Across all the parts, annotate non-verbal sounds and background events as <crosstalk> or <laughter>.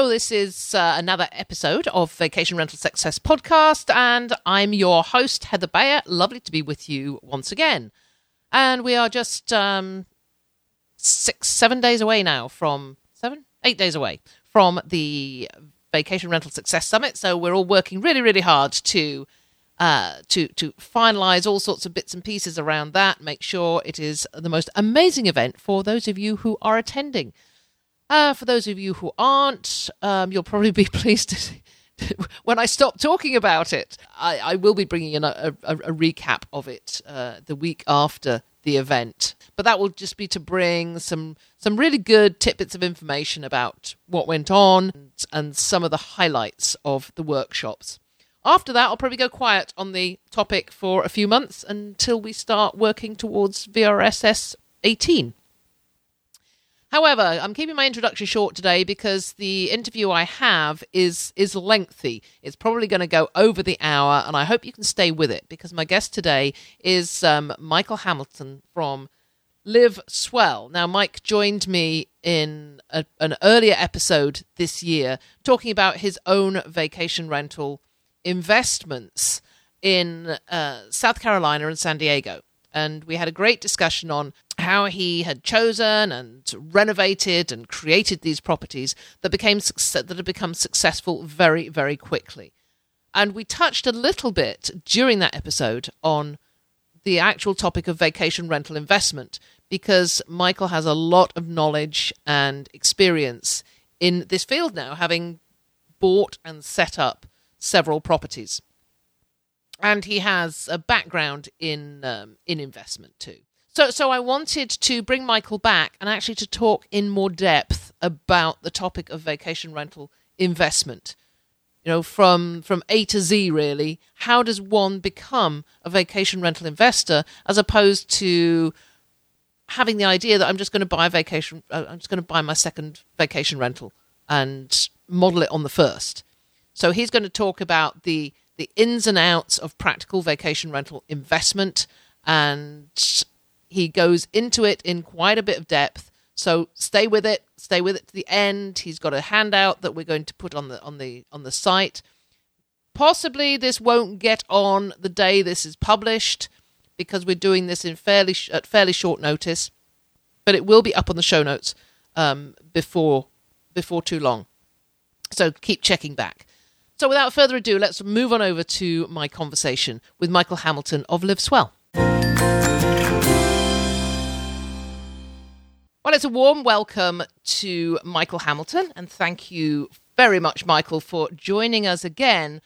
Hello. This is uh, another episode of Vacation Rental Success Podcast, and I'm your host, Heather Bayer. Lovely to be with you once again. And we are just um, six, seven days away now from seven, eight days away from the Vacation Rental Success Summit. So we're all working really, really hard to uh, to to finalize all sorts of bits and pieces around that. Make sure it is the most amazing event for those of you who are attending. Uh, for those of you who aren't, um, you'll probably be <laughs> pleased to see <laughs> when I stop talking about it. I, I will be bringing in a, a, a recap of it uh, the week after the event, but that will just be to bring some some really good tidbits of information about what went on and, and some of the highlights of the workshops. After that, I'll probably go quiet on the topic for a few months until we start working towards VRSS 18. However, I'm keeping my introduction short today because the interview I have is is lengthy. It's probably going to go over the hour, and I hope you can stay with it because my guest today is um, Michael Hamilton from Live Swell. Now, Mike joined me in a, an earlier episode this year talking about his own vacation rental investments in uh, South Carolina and San Diego and we had a great discussion on how he had chosen and renovated and created these properties that became that had become successful very very quickly. And we touched a little bit during that episode on the actual topic of vacation rental investment because Michael has a lot of knowledge and experience in this field now, having bought and set up several properties and he has a background in um, in investment too. So, so I wanted to bring Michael back and actually to talk in more depth about the topic of vacation rental investment. You know, from from A to Z, really. How does one become a vacation rental investor as opposed to having the idea that I'm just going to buy a vacation, uh, I'm just going to buy my second vacation rental and model it on the first. So he's going to talk about the the ins and outs of practical vacation rental investment, and he goes into it in quite a bit of depth. So stay with it, stay with it to the end. He's got a handout that we're going to put on the on the on the site. Possibly this won't get on the day this is published because we're doing this in fairly sh- at fairly short notice, but it will be up on the show notes um, before before too long. So keep checking back. So without further ado, let's move on over to my conversation with Michael Hamilton of Live Swell. Well, it's a warm welcome to Michael Hamilton, and thank you very much, Michael, for joining us again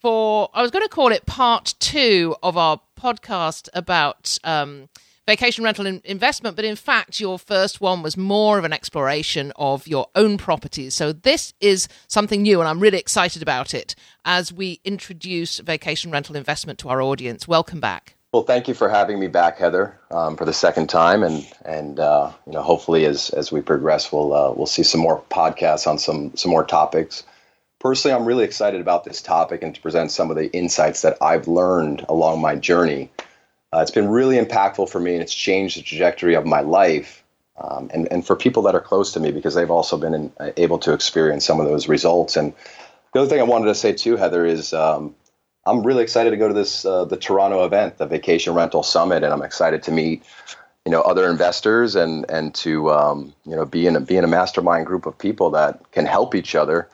for, I was going to call it part two of our podcast about um, vacation rental in- investment, but in fact, your first one was more of an exploration of your own properties. So this is something new, and I'm really excited about it as we introduce vacation rental investment to our audience. Welcome back. Well, thank you for having me back, Heather, um, for the second time, and and uh, you know, hopefully, as as we progress, we'll uh, we'll see some more podcasts on some some more topics. Personally, I'm really excited about this topic and to present some of the insights that I've learned along my journey uh, it's been really impactful for me, and it's changed the trajectory of my life. Um, and and for people that are close to me because they've also been in, uh, able to experience some of those results. And the other thing I wanted to say too, Heather, is um, I'm really excited to go to this uh, the Toronto event, the Vacation Rental Summit, and I'm excited to meet you know other investors and and to um, you know be in a, be in a mastermind group of people that can help each other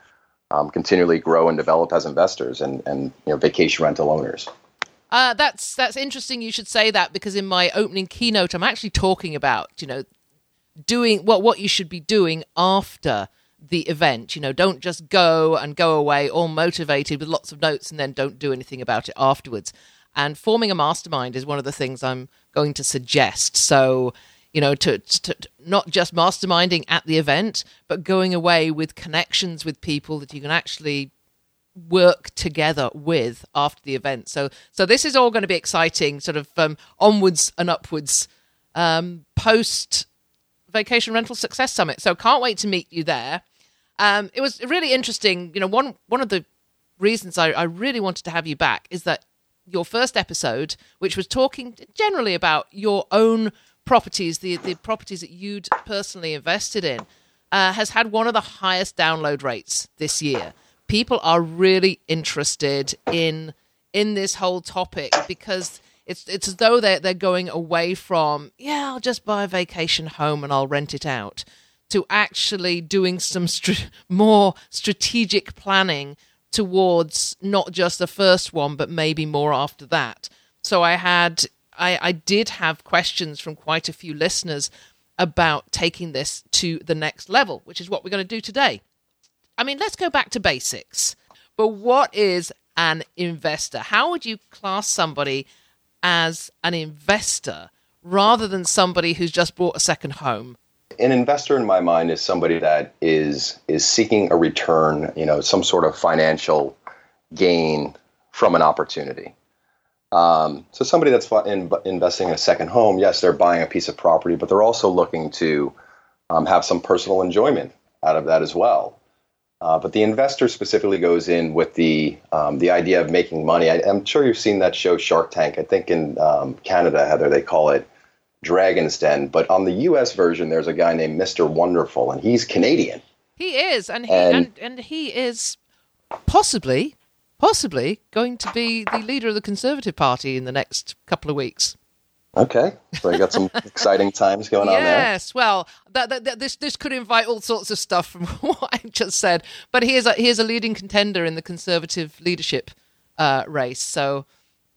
um, continually grow and develop as investors and and you know vacation rental owners. Uh, that's that's interesting. You should say that because in my opening keynote, I'm actually talking about you know doing what what you should be doing after the event. You know, don't just go and go away all motivated with lots of notes and then don't do anything about it afterwards. And forming a mastermind is one of the things I'm going to suggest. So, you know, to, to, to, not just masterminding at the event, but going away with connections with people that you can actually work together with after the event. So, so this is all going to be exciting, sort of um, onwards and upwards um, post Vacation Rental Success Summit. So, can't wait to meet you there. Um, it was really interesting. You know, one one of the reasons I, I really wanted to have you back is that your first episode, which was talking generally about your own properties, the the properties that you'd personally invested in, uh, has had one of the highest download rates this year. People are really interested in in this whole topic because it's it's as though they're they're going away from yeah I'll just buy a vacation home and I'll rent it out to actually doing some more strategic planning towards not just the first one but maybe more after that. So I had I, I did have questions from quite a few listeners about taking this to the next level, which is what we're going to do today. I mean, let's go back to basics. But what is an investor? How would you class somebody as an investor rather than somebody who's just bought a second home? An investor in my mind is somebody that is is seeking a return, you know, some sort of financial gain from an opportunity. Um, so somebody that's in, investing in a second home, yes, they're buying a piece of property, but they're also looking to um, have some personal enjoyment out of that as well. Uh, but the investor specifically goes in with the um, the idea of making money. I, am sure you've seen that show Shark Tank. I think in um, Canada, Heather, they call it Dragon's Den. But on the U.S. version, there's a guy named Mr. Wonderful, and he's Canadian. He is, and he and, and, and he is possibly possibly going to be the leader of the Conservative Party in the next couple of weeks. Okay, so we got some <laughs> exciting times going yes, on there. Yes, well, that, that, that, this this could invite all sorts of stuff from <laughs> what I just said. But he is a, he is a leading contender in the Conservative leadership uh, race. So,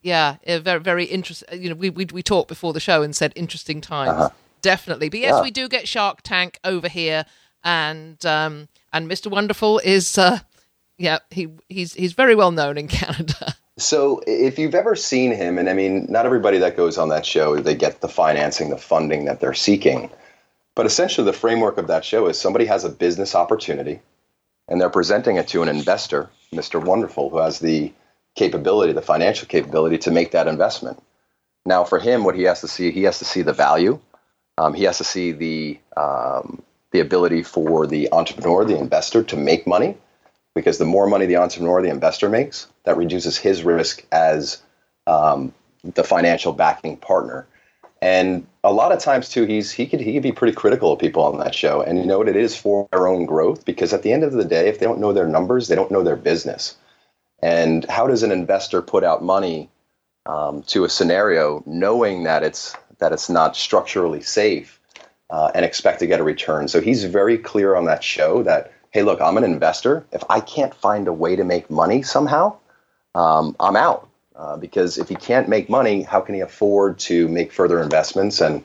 yeah, very very interesting. You know, we, we we talked before the show and said interesting times, uh-huh. definitely. But yes, yeah. we do get Shark Tank over here, and um, and Mr. Wonderful is uh, yeah he he's he's very well known in <laughs> Canada. So if you've ever seen him, and I mean, not everybody that goes on that show, they get the financing, the funding that they're seeking. But essentially, the framework of that show is somebody has a business opportunity and they're presenting it to an investor, Mr. Wonderful, who has the capability, the financial capability to make that investment. Now, for him, what he has to see, he has to see the value. Um, he has to see the um, the ability for the entrepreneur, the investor, to make money because the more money the entrepreneur, the investor makes, that reduces his risk as um, the financial backing partner. And a lot of times too, he's he could he could be pretty critical of people on that show. And you know what it is for their own growth because at the end of the day, if they don't know their numbers, they don't know their business. And how does an investor put out money um, to a scenario knowing that it's that it's not structurally safe uh, and expect to get a return? So he's very clear on that show that hey, look, I'm an investor. If I can't find a way to make money somehow, um, I'm out. Uh, because if he can't make money, how can he afford to make further investments and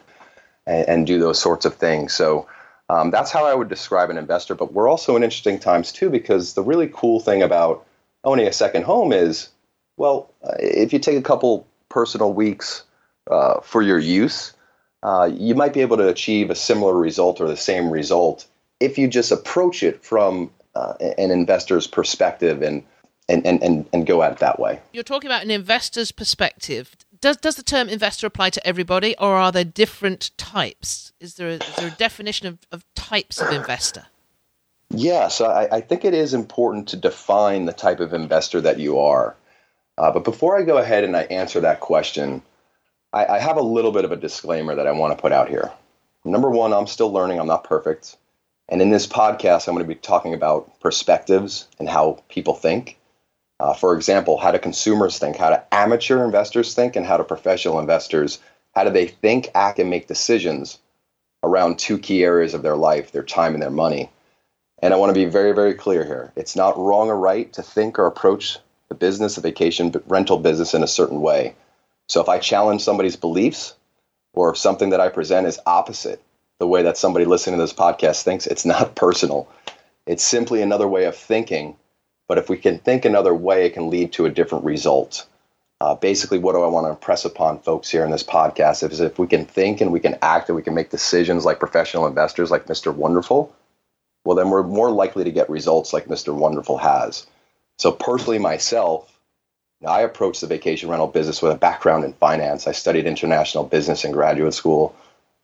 and, and do those sorts of things? So um, that's how I would describe an investor. But we're also in interesting times too, because the really cool thing about owning a second home is, well, if you take a couple personal weeks uh, for your use, uh, you might be able to achieve a similar result or the same result if you just approach it from uh, an investor's perspective and, and, and, and go at it that way. You're talking about an investor's perspective. Does, does the term investor apply to everybody, or are there different types? Is there a, is there a definition of, of types of investor? Yes, I, I, think it is important to define the type of investor that you are. Uh, but before I go ahead and I answer that question, I, I have a little bit of a disclaimer that I want to put out here. Number one, I'm still learning. I'm not perfect. And in this podcast, I'm going to be talking about perspectives and how people think. Uh, for example, how do consumers think? How do amateur investors think? And how do professional investors? How do they think, act, and make decisions around two key areas of their life, their time and their money? And I want to be very, very clear here. It's not wrong or right to think or approach the business, the vacation rental business in a certain way. So if I challenge somebody's beliefs or if something that I present is opposite the way that somebody listening to this podcast thinks. It's not <laughs> personal. It's simply another way of thinking. But if we can think another way, it can lead to a different result. Uh, basically, what do I want to impress upon folks here in this podcast is if we can think and we can act and we can make decisions like professional investors, like Mr. Wonderful, well, then we're more likely to get results like Mr. Wonderful has. So, personally, myself, I approached the vacation rental business with a background in finance. I studied international business in graduate school.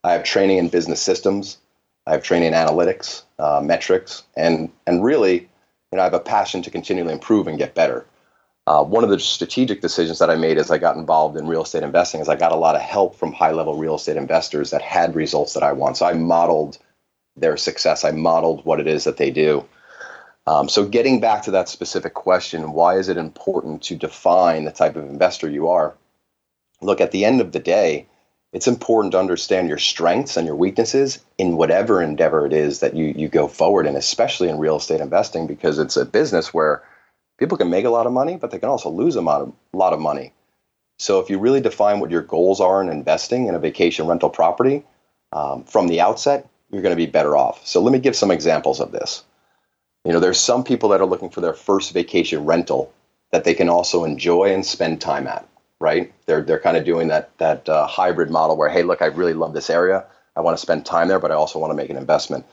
I have training in business systems. I have training in analytics, uh, metrics, and and really, you know, I have a passion to continually improve and get better. Uh, one of the strategic decisions that I made as I got involved in real estate investing is I got a lot of help from high level real estate investors that had results that I want. So I modeled their success. I modeled what it is that they do. Um, so getting back to that specific question, why is it important to define the type of investor you are? Look, at the end of the day, it's important to understand your strengths and your weaknesses in whatever endeavor it is that you, you go forward in, especially in real estate investing, because it's a business where people can make a lot of money, but they can also lose a lot of, lot of money. So if you really define what your goals are in investing in a vacation rental property um, from the outset, you're going to be better off. So let me give some examples of this. You know, there's some people that are looking for their first vacation rental that they can also enjoy and spend time at. Right? They're they're kind of doing that that uh, hybrid model where, hey, look, I really love this area. I want to spend time there, but I also want to make an investment.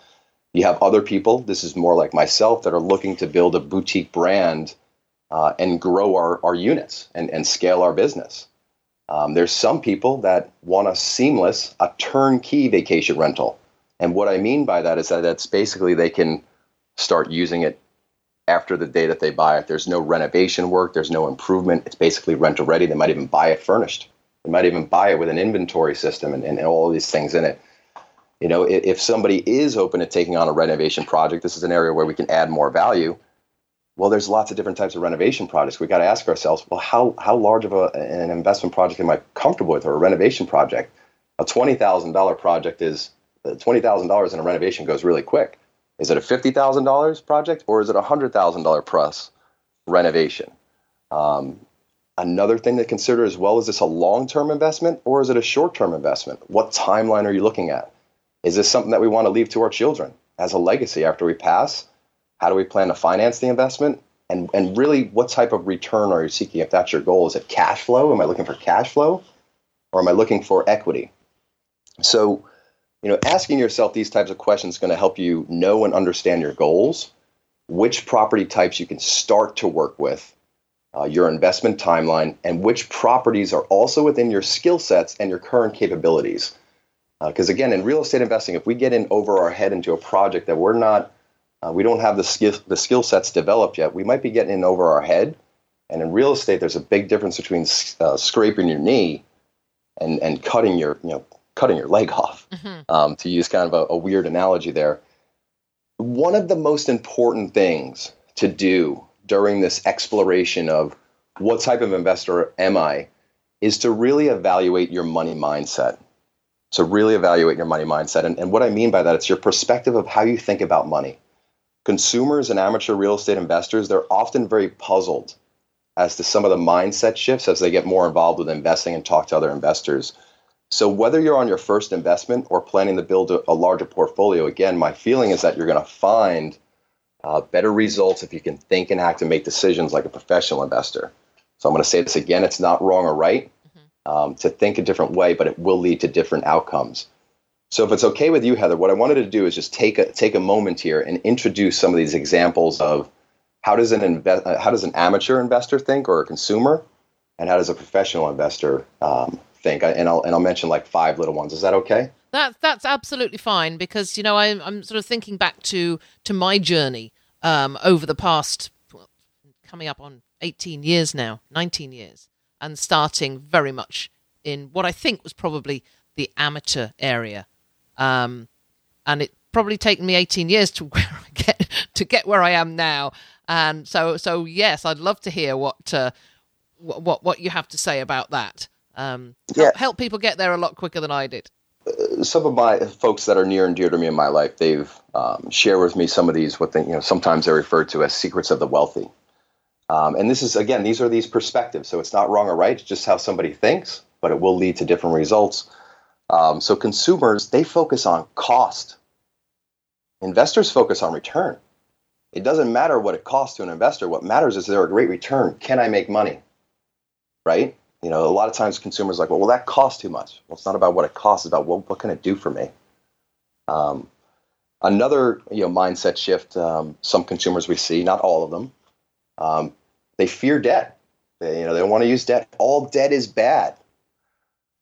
You have other people, this is more like myself, that are looking to build a boutique brand uh, and grow our, our units and, and scale our business. Um, there's some people that want a seamless, a turnkey vacation rental. And what I mean by that is that it's basically they can start using it after the day that they buy it. There's no renovation work, there's no improvement. It's basically rental ready. They might even buy it furnished. They might even buy it with an inventory system and, and all these things in it. You know, if, if somebody is open to taking on a renovation project, this is an area where we can add more value. Well, there's lots of different types of renovation projects. We got to ask ourselves, well, how how large of a, an investment project am I comfortable with, or a renovation project? A twenty thousand dollar project is twenty thousand dollars in a renovation goes really quick. Is it a fifty thousand dollars project, or is it a hundred thousand dollar plus renovation? Um, another thing to consider as well is this a long term investment or is it a short term investment? What timeline are you looking at? Is this something that we want to leave to our children as a legacy after we pass? How do we plan to finance the investment? And, and really, what type of return are you seeking if that's your goal? Is it cash flow? Am I looking for cash flow? Or am I looking for equity? So, you know, asking yourself these types of questions is going to help you know and understand your goals, which property types you can start to work with, uh, your investment timeline, and which properties are also within your skill sets and your current capabilities. Because uh, again, in real estate investing, if we get in over our head into a project that we're not, uh, we don't have the skill the skill sets developed yet, we might be getting in over our head. And in real estate, there's a big difference between uh, scraping your knee and and cutting your you know cutting your leg <laughs> off. Mm-hmm. Um, to use kind of a, a weird analogy there. One of the most important things to do during this exploration of what type of investor am I is to really evaluate your money mindset. So really evaluate your money mindset. And, and what I mean by that, it's your perspective of how you think about money. Consumers and amateur real estate investors, they're often very puzzled as to some of the mindset shifts as they get more involved with investing and talk to other investors. So whether you're on your first investment or planning to build a, a larger portfolio, again, my feeling is that you're going to find uh, better results if you can think and act and make decisions like a professional investor. So I'm going to say this again: it's not wrong or right um, to think a different way, but it will lead to different outcomes. So if it's okay with you, Heather, what I wanted to do is just take a take a moment here and introduce some of these examples of how does an invest, uh, how does an amateur investor think or a consumer, and how does a professional investor um, think? And I'll and I'll mention like five little ones. Is that okay? That that's absolutely fine because you know I'm I'm sort of thinking back to to my journey um, over the past coming up on 18 years now, 19 years and starting very much in what I think was probably the amateur area. Um, and it probably taken me 18 years to <laughs> where I get to get where I am now. And so, so yes, I'd love to hear what uh, what what you have to say about that. Um, yeah. help, help people get there a lot quicker than I did. Uh, some of my folks that are near and dear to me in my life, they've um, shared with me some of these what they, you know sometimes they're referred to as secrets of the wealthy. Um, and this is, again, these are these perspectives. So it's not wrong or right, it's just how somebody thinks, but it will lead to different results. Um, so consumers, they focus on cost. Investors focus on return. It doesn't matter what it costs to an investor. What matters is there a great return? Can I make money? right? You know, a lot of times consumers are like, well, well, that costs too much. Well, it's not about what it costs; it's about well, what can it do for me. Um, another you know mindset shift. Um, some consumers we see, not all of them, um, they fear debt. They, you know, they don't want to use debt. All debt is bad.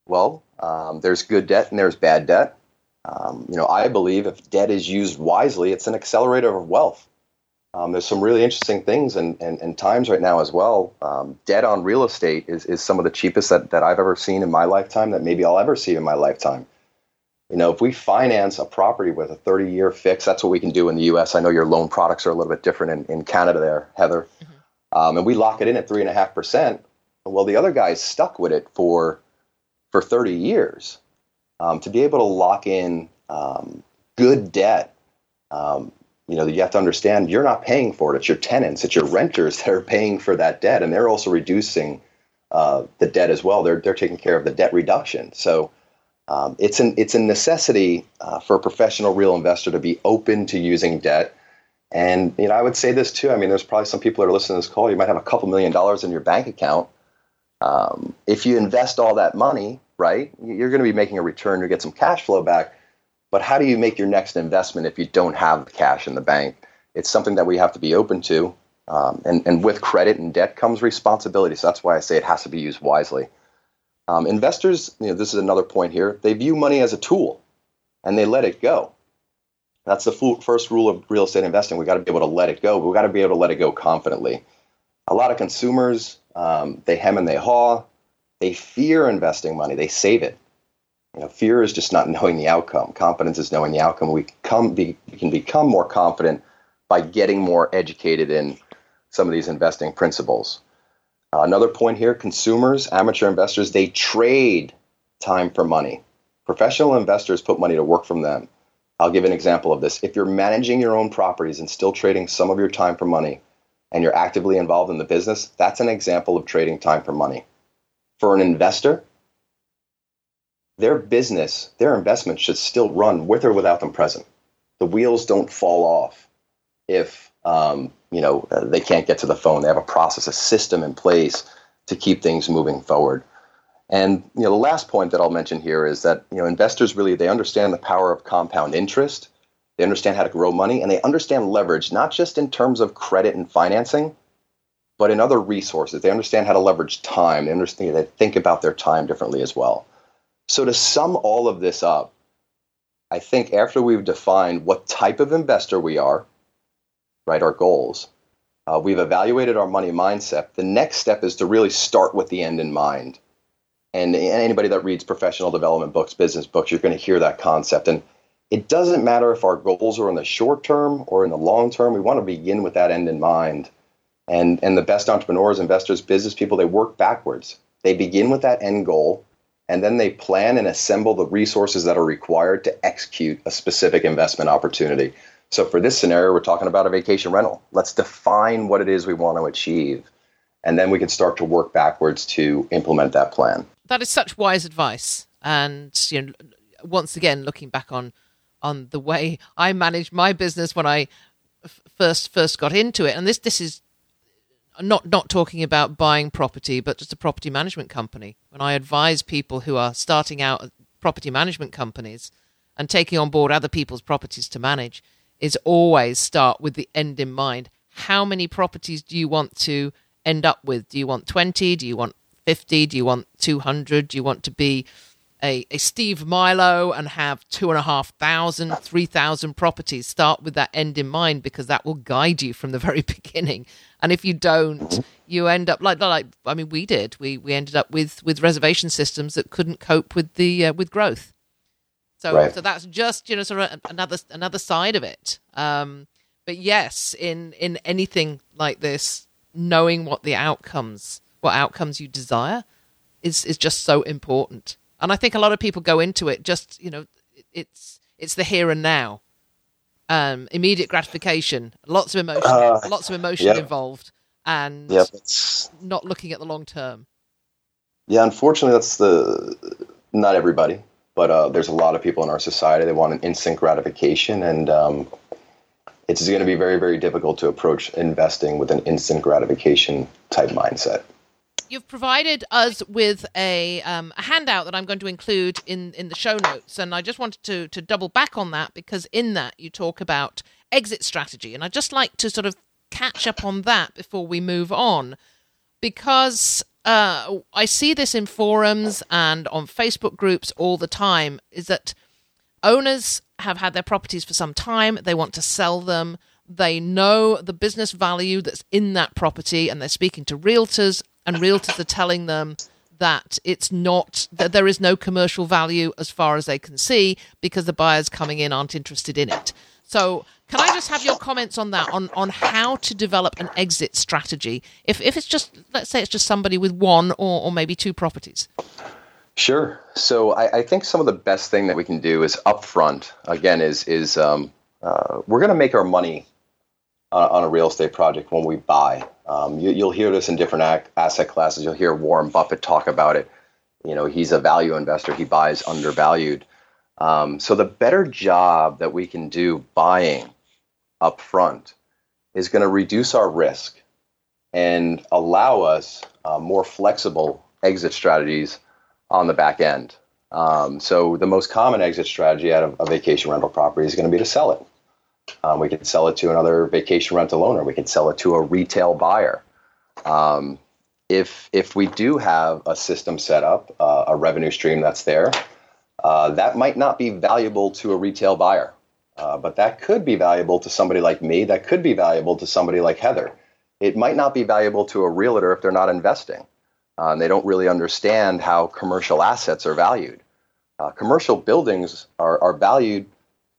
Well, um, there's good debt and there's bad debt. Um, you know, I believe if debt is used wisely, it's an accelerator of wealth. Um, there's some really interesting things and, and, and times right now as well. Um, debt on real estate is, is some of the cheapest that, that I've ever seen in my lifetime, that maybe I'll ever see in my lifetime. You know, if we finance a property with a 30 year fix, that's what we can do in the US. I know your loan products are a little bit different in, in Canada there, Heather. Mm-hmm. Um, and we lock it in at 3.5%. Well, the other guy's stuck with it for, for 30 years. Um, to be able to lock in um, good debt, um, you know, you have to understand you're not paying for it. It's your tenants, it's your renters <laughs> that are paying for that debt, and they're also reducing uh, the debt as well. They're they're taking care of the debt reduction. So um, it's an it's a necessity uh, for a professional real investor to be open to using debt. And you know, I would say this too. I mean, there's probably some people that are listening to this call. You might have a couple million dollars in your bank account. Um, if you invest all that money, right, you're going to be making a return to get some cash flow back. But how do you make your next investment if you don't have the cash in the bank? It's something that we have to be open to. Um, and, and with credit and debt comes responsibility. So that's why I say it has to be used wisely. Um, investors, you know, this is another point here, they view money as a tool and they let it go. That's the first rule of real estate investing. We've got to be able to let it go. But We got to be able to let it go confidently. A lot of consumers, um, they hem and they haw. They fear investing money. They save it. You know, fear is just not knowing the outcome. Confidence is knowing the outcome. We come be, we can become more confident by getting more educated in some of these investing principles. Uh, another point here: consumers, amateur investors, they trade time for money. Professional investors put money to work from them. I'll give an example of this. If you're managing your own properties and still trading some of your time for money, and you're actively involved in the business, that's an example of trading time for money. For an investor, their business, their investment should still run with or without them present. The wheels don't fall off if um, you know uh, they can't get to the phone. They have a process, a system in place to keep things moving forward. And you know, the last point that I'll mention here is that you know investors really they understand the power of compound interest. They understand how to grow money, and they understand leverage not just in terms of credit and financing, but in other resources. They understand how to leverage time. They understand they think about their time differently as well. So, to sum all of this up, I think after we've defined what type of investor we are, right, our goals, uh, we've evaluated our money mindset. The next step is to really start with the end in mind. And anybody that reads professional development books, business books, you're going to hear that concept. And it doesn't matter if our goals are in the short term or in the long term. We want to begin with that end in mind. And, and the best entrepreneurs, investors, business people, they work backwards. They begin with that end goal and then they plan and assemble the resources that are required to execute a specific investment opportunity. So for this scenario, we're talking about a vacation rental. Let's define what it is we want to achieve, and then we can start to work backwards to implement that plan. That is such wise advice, and you know, once again, looking back on on the way I managed my business when I f- first first got into it, and this this is not not talking about buying property, but just a property management company. When I advise people who are starting out property management companies and taking on board other people's properties to manage, is always start with the end in mind. How many properties do you want to end up with? Do you want twenty? Do you want fifty? Do you want two hundred? Do you want to be a, a Steve Milo and have two and a half thousand, three thousand properties. Start with that end in mind because that will guide you from the <laughs> very beginning. And if you don't, you end up like like I mean we did. We we ended up with with reservation systems that couldn't cope with the uh, with growth. So right. so that's just you know sort of another another side of it. Um, but yes, in in anything like this, knowing what the outcomes what outcomes you desire is is just so important. And I think a lot of people go into it just, you know, it's it's the here and now. Um, immediate gratification, lots of emotion, uh, lots of emotion involved, and not looking at the long term. Yeah, unfortunately, that's the not everybody, but uh, there's a lot of people in our society that want an instant gratification, and um, it's going to be very, very difficult to approach investing with an instant gratification type mindset. You've provided us with a, um, a handout that I'm going to include in, in the show notes, and I just wanted to to double back on that because in that you talk about exit strategy, and I'd just like to sort of catch up on that before we move on, because uh, I see this in forums and on Facebook groups all the time. Is that owners have had their properties for some time, they want to sell them. They know the business value that's in that property, and they're speaking to realtors and realtors are telling them that it's not that there is no commercial value as far as they can see because the buyers coming in aren't interested in it. So, can I just have your comments on that on on how to develop an exit strategy if if it's just let's say it's just somebody with one or, or maybe two properties? Sure. So I, I think some of the best thing that we can do is upfront. Again, is is um, uh, we're going to make our money on, on, a real estate project when we buy. Um, you, will hear this in different asset classes. You'll hear Warren Buffett talk about it. You know, he's a value investor. He buys undervalued. Um, so the better job that we can do buying up front is going to reduce our risk and allow us uh, more flexible exit strategies on the back end. Um, so the most common exit strategy out of a vacation rental property is going to be to sell it. Um, we could sell it to another vacation rental owner. We could sell it to a retail buyer. Um, if if we do have a system set up, uh, a revenue stream that's there, uh, that might not be valuable to a retail buyer, uh, but that could be valuable to somebody like me. That could be valuable to somebody like Heather. It might not be valuable to a realtor if they're not investing. Uh, and they don't really understand how commercial assets are valued. Uh, commercial buildings are, are valued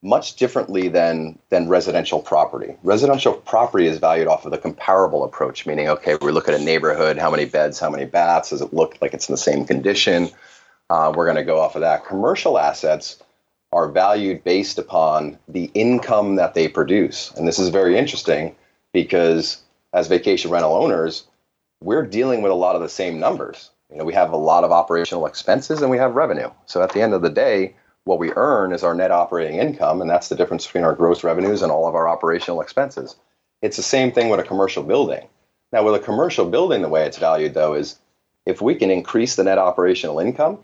much differently than than residential property. Residential property is valued off of the comparable approach, meaning okay, we look at a neighborhood, how many beds, how many baths, does it look like it's in the same condition? Uh, we're going to go off of that. Commercial assets are valued based upon the income that they produce, and this is very interesting because as vacation rental owners, we're dealing with a lot of the same numbers. You know, we have a lot of operational expenses and we have revenue. So at the end of the day what we earn is our net operating income, and that's the difference between our gross revenues and all of our operational expenses. It's the same thing with a commercial building. Now, with a commercial building, the way it's valued, though, is if we can increase the net operational income,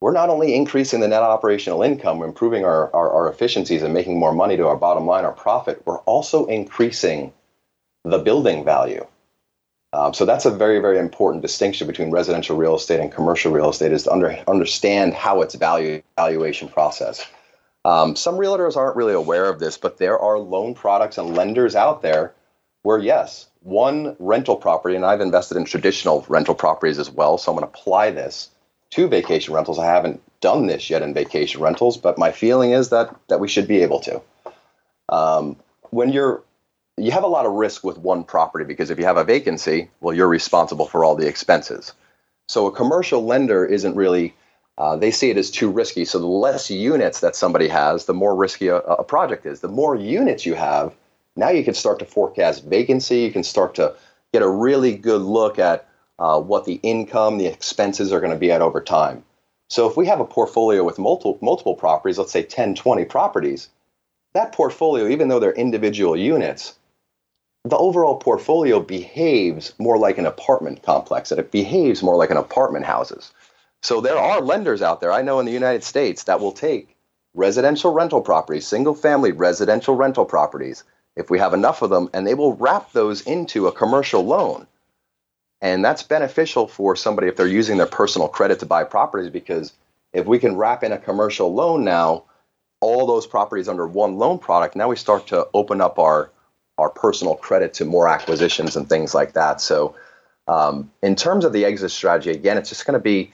we're not only increasing the net operational income, we're improving our, our, our efficiencies and making more money to our bottom line, our profit, we're also increasing the building value. Um, so that's a very, very important distinction between residential real estate and commercial real estate is to under, understand how it's value valuation process. Um, some realtors aren't really aware of this, but there are loan products and lenders out there where yes, one rental property, and I've invested in traditional rental properties as well, so I'm going to apply this to vacation rentals. I haven't done this yet in vacation rentals, but my feeling is that that we should be able to. Um, when you're you have a lot of risk with one property because if you have a vacancy, well, you're responsible for all the expenses. So a commercial lender isn't really, uh, they see it as too risky. So the less units that somebody has, the more risky a, a project is. The more units you have, now you can start to forecast vacancy. You can start to get a really good look at uh, what the income, the expenses are going to be at over time. So if we have a portfolio with multiple multiple properties, let's say 10, 20 properties, that portfolio, even though they're individual units, the overall portfolio behaves more like an apartment complex, and it behaves more like an apartment houses. So there are lenders out there I know in the United States that will take residential rental properties, single family residential rental properties, if we have enough of them, and they will wrap those into a commercial loan. And that's beneficial for somebody if they're using their personal credit to buy properties because if we can wrap in a commercial loan now, all those properties under one loan product, now we start to open up our our personal credit to more acquisitions and things like that. So, um, in terms of the exit strategy, again, it's just going to be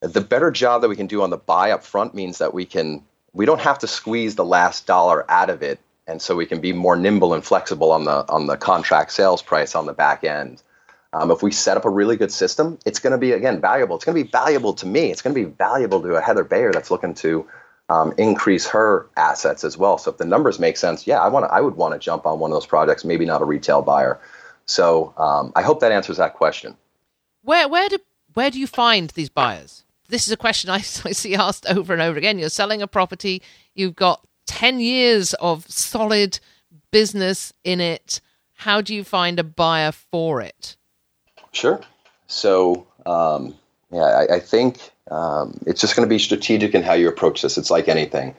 the better job that we can do on the buy up front means that we can we don't have to squeeze the last dollar out of it, and so we can be more nimble and flexible on the on the contract sales price on the back end. Um, if we set up a really good system, it's going to be again valuable. It's going to be valuable to me. It's going to be valuable to a Heather Bayer that's looking to um, increase her assets as well. So if the numbers make sense, yeah, I want I would want to jump on one of those projects. Maybe not a retail buyer. So um, I hope that answers that question. Where where do where do you find these buyers? This is a question I, <laughs> I see asked over and over again. You're selling a property. You've got ten years of solid business in it. How do you find a buyer for it? Sure. So, um, yeah, I, I think um, it's just going to be strategic in how you approach this. It's like anything.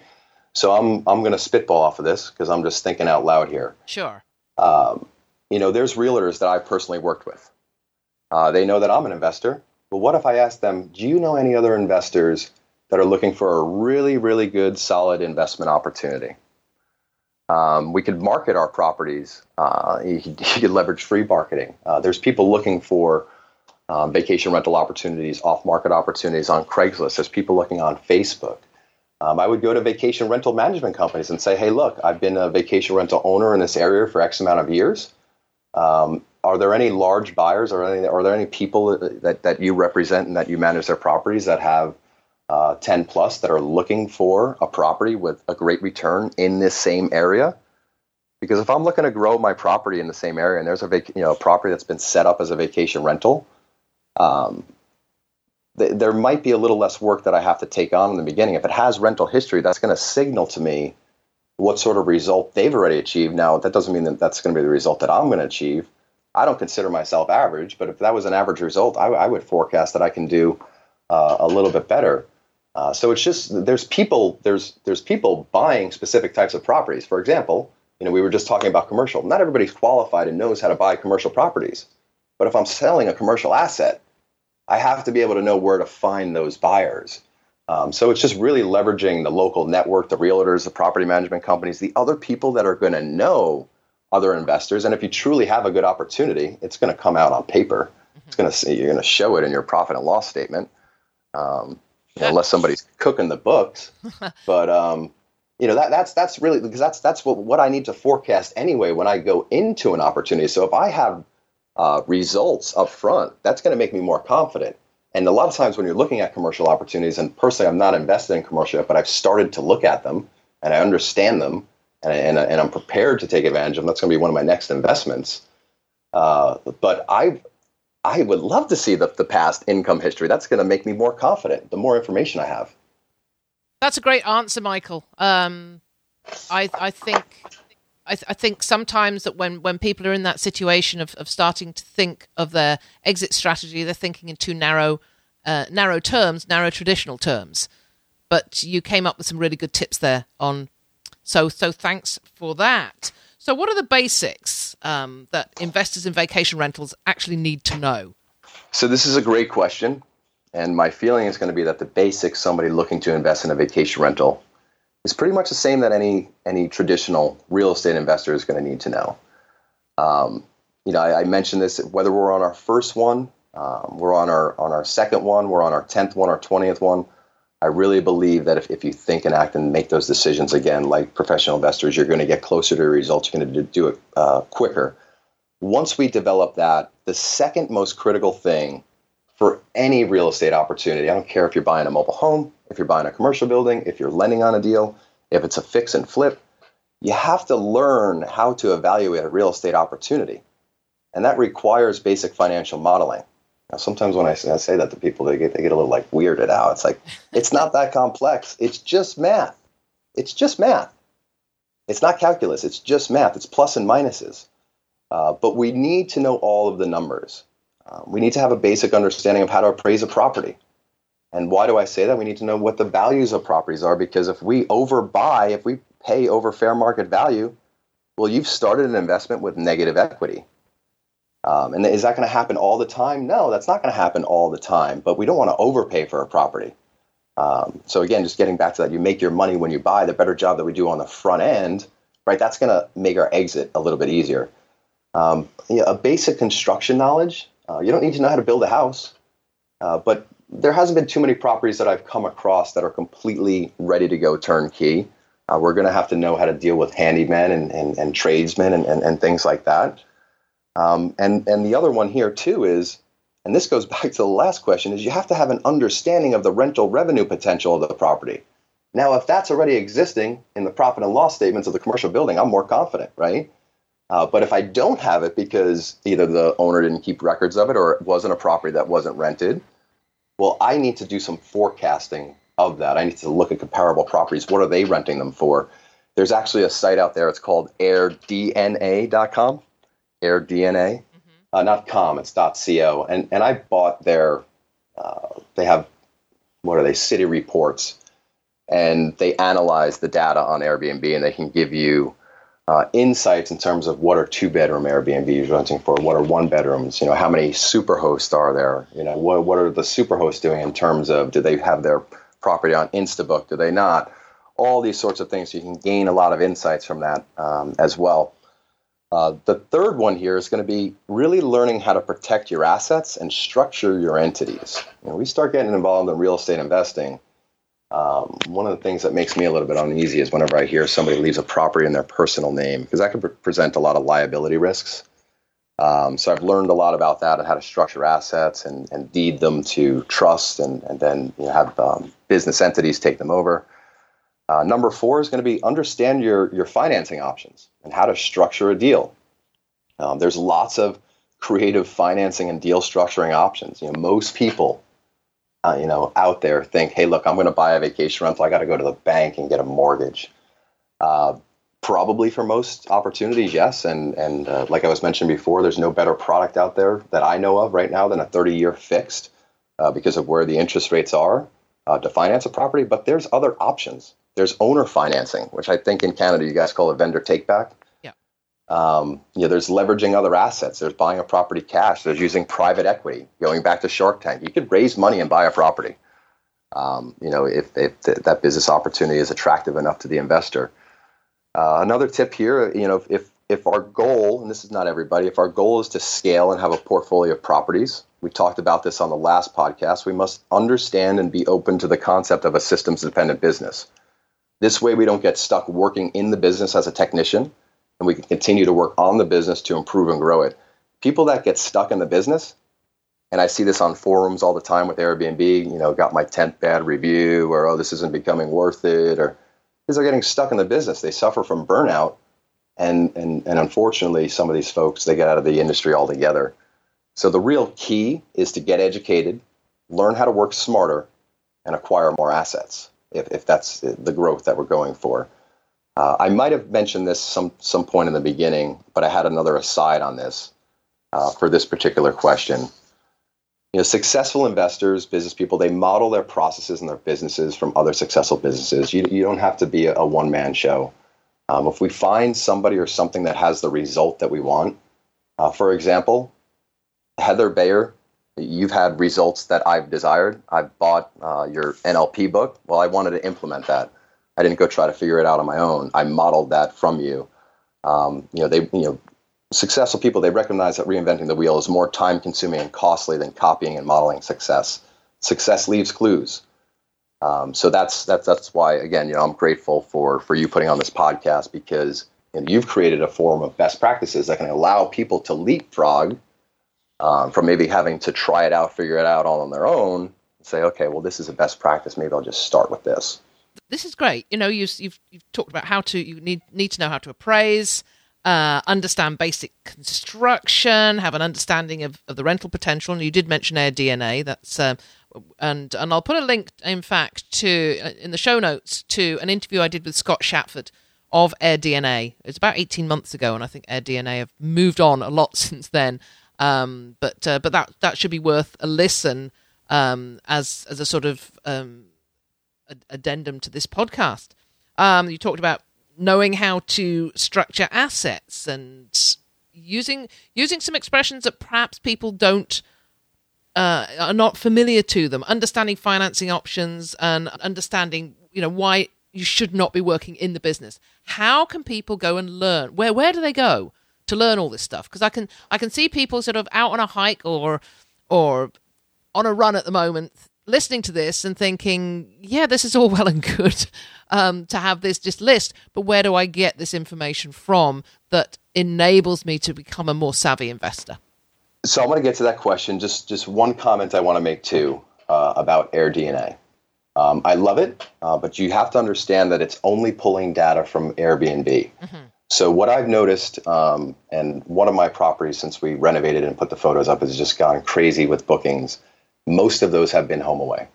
So I'm I'm going to spitball off of this because I'm just thinking out loud here. Sure. Um, you know, there's realtors that I've personally worked with. Uh, they know that I'm an investor. But what if I ask them, do you know any other investors that are looking for a really, really good, solid investment opportunity? Um, we could market our properties. Uh, you, could, <laughs> you, could, leverage free marketing. Uh, there's people looking for um, vacation rental opportunities, off-market opportunities on Craigslist. There's people looking on Facebook. Um, I would go to vacation rental management companies and say, "Hey, look, I've been a vacation rental owner in this area for X amount of years. Um, are there any large buyers, or any, are there any people that, that you represent and that you manage their properties that have uh, 10 plus that are looking for a property with a great return in this same area?" Because if I'm looking to grow my property in the same area and there's a vac- you know a property that's been set up as a vacation rental, um, th- there might be a little less work that I have to take on in the beginning. If it has rental history, that's going to signal to me what sort of result they've already achieved. Now, that doesn't mean that that's going to be the result that I'm going to achieve. I don't consider myself average, but if that was an average result, I, I would forecast that I can do uh, a little bit better. Uh, so it's just there's people there's there's people buying specific types of properties. For example, you know we were just talking about commercial. Not everybody's qualified and knows how to buy commercial properties. But if I'm selling a commercial asset, I have to be able to know where to find those buyers. Um, so it's just really leveraging the local network, the realtors, the property management companies, the other people that are going to know other investors. And if you truly have a good opportunity, it's going to come out on paper. Mm-hmm. It's going to you're going to show it in your profit and loss statement, um, you know, unless somebody's cooking the books. <laughs> but um, you know that that's that's really because that's that's what what I need to forecast anyway when I go into an opportunity. So if I have uh, results up front, that's going to make me more confident. And a lot of times when you're looking at commercial opportunities, and personally, I'm not invested in commercial but I've started to look at them and I understand them and, and, and I'm prepared to take advantage of them. That's going to be one of my next investments. Uh, but I, I would love to see the, the past income history. That's going to make me more confident the more information I have. That's a great answer, Michael. Um, I, I think I, th- I, think sometimes that when, when people are in that situation of, of starting to think of their exit strategy, they're thinking in too narrow uh, narrow terms, narrow traditional terms. But you came up with some really good tips there on. So so thanks for that. So what are the basics um, that investors in vacation rentals actually need to know? So this is a great question, and my feeling is going to be that the basics somebody looking to invest in a vacation rental is pretty much the same that any any traditional real estate investor is going to need to know. Um, you know, I, I, mentioned this whether we're on our first one, um, we're on our on our second one, we're on our tenth one, our twentieth one. I really believe that if, if you think and act and make those decisions again, like professional investors, you're going to get closer to results. You're going to do it uh, quicker. Once we develop that, the second most critical thing for any real estate opportunity, I don't care if you're buying a mobile home, if you're buying a commercial building, if you're lending on a deal, if it's a fix and flip, you have to learn how to evaluate a real estate opportunity. And that requires basic financial modeling. Now, sometimes when I say, I say that to people, they get, they get a little like weirded out. It's like, it's not that complex. It's just math. It's just math. It's not calculus. It's just math. It's plus and minuses. Uh, but we need to know all of the numbers. Uh, we need to have a basic understanding of how to appraise a property. And why do I say that? We need to know what the values of properties are because if we overbuy, if we pay over fair market value, well, you've started an investment with negative equity. Um, and is that going to happen all the time? No, that's not going to happen all the time, but we don't want to overpay for a property. Um, so, again, just getting back to that, you make your money when you buy, the better job that we do on the front end, right? That's going to make our exit a little bit easier. Um, you know, a basic construction knowledge, uh, you don't need to know how to build a house, uh, but there hasn't been too many properties that I've come across that are completely ready to go turnkey. Uh, we're going to have to know how to deal with handymen and, and, and tradesmen and, and, and, things like that. Um, and, and the other one here, too, is, and this goes <laughs> back to the last question, is you have to have an understanding of the rental revenue potential of the property. Now, if that's already existing in the profit and loss statements of the commercial building, I'm more confident, right? Uh, but if I don't have it because either the owner didn't keep records of it or it wasn't a property that wasn't rented, well, I need to do some forecasting of that. I need to look at comparable properties. What are they renting them for? There's actually a site out there. It's called airdna.com. AirDNA. Mm-hmm. uh, not com, it's .co, and and I bought their. Uh, they have what are they? City reports, and they analyze the data on Airbnb, and they can give you uh, insights in terms of what are two bedroom Airbnbs renting for, what are one bedrooms, you know, how many super hosts are there, you know, what, what are the super hosts doing in terms of do they have their property on Instabook, do they not? All these sorts of things. So you can gain a lot of insights from that um, as well. Uh, the third one here is going to be really learning how to protect your assets and structure your entities. You know, we start getting involved in real estate investing um, one of the things that makes me a little bit uneasy is whenever I hear somebody leaves a property in their personal name, because that could pre- present a lot of liability risks. Um, so I've learned a lot about that and how to structure assets and, and deed them to trust and, and then you know, have um, business entities take them over. Uh, number four is going to be understand your, your financing options and how to structure a deal. Um, there's lots of creative financing and deal structuring options. You know, most people uh, you know, out there think, hey, look, I'm going to buy a vacation rental. I got to go to the bank and get a mortgage. Uh, probably for most opportunities, yes. And and uh, like I was mentioned before, there's no better product out there that I know of right now than a 30-year fixed uh, because of where the interest rates are uh, to finance a property. But there's other options. There's owner financing, which I think in Canada you guys call a vendor take back. Um, you know, there's leveraging other assets. There's buying a property cash. There's using private equity. Going back to Shark Tank, you could raise money and buy a property. Um, you know, if, if th- that business opportunity is attractive enough to the investor. Uh, another tip here, you know, if if our goal, and this is not everybody, if our goal is to scale and have a portfolio of properties, we talked about this on the last podcast. We must understand and be open to the concept of a systems dependent business. This way, we don't get stuck working in the business as a technician and we can continue to work on the business to improve and grow it. People that get stuck in the business, and I see this on forums all the time with Airbnb, you know, got my 10th bad review, or oh, this isn't becoming worth it, or because they're getting stuck in the business. They suffer from burnout. And, and, and unfortunately, some of these folks, they get out of the industry altogether. So the real key is to get educated, learn how to work smarter, and acquire more assets if, if that's the growth that we're going for. Uh, I might have mentioned this some some point in the beginning, but I had another aside on this uh, for this particular question. You know, successful investors, business people, they model their processes and their businesses from other successful businesses. You, you don't have to be a, a one man show. Um, if we find somebody or something that has the result that we want, uh, for example, Heather Bayer, you've had results that I've desired. I've bought uh, your NLP book. Well, I wanted to implement that. I didn't go try to figure it out on my own. I modeled that from you. Um, you know, they, you know, successful people they recognize that reinventing the wheel is more time consuming and costly than copying and modeling success. Success leaves clues. Um, so that's that's that's why again, you know, I'm grateful for for you putting on this podcast because you know, you've created a form of best practices that can allow people to leapfrog um, from maybe having to try it out, figure it out all on their own, and say, okay, well, this is a best practice. Maybe I'll just start with this this is great. You know, you, you've you've talked about how to you need need to know how to appraise, uh, understand basic construction, have an understanding of, of the rental potential, and you did mention AirDNA. That's uh, and and I'll put a link, in fact, to uh, in the show notes to an interview I did with Scott Shatford of AirDNA. It's about eighteen months ago, and I think AirDNA have moved on a lot <laughs> since then. Um, but uh, but that that should be worth a listen um, as as a sort of um, addendum to this podcast. Um, you talked about knowing how to structure assets and using using some expressions that perhaps people don't uh, are not familiar to them. Understanding financing options and understanding you know why you should not be working in the business. How can people go and learn? Where where do they go to learn all this stuff? Because I can I can see people sort of out on a hike or or on a run at the moment listening to this and thinking, yeah, this is all <laughs> well and good um, to have this just list, but where do I get this information from that enables me to become a more savvy investor? So I'm going to get to that question. Just just one comment I want to make too uh, about AirDNA. Um, I love it, uh, but you have to understand that it's only pulling data from Airbnb. Mm-hmm. So what I've noticed, um, and one of my properties since we renovated and put the photos up has just gone crazy with bookings most of those have been HomeAway.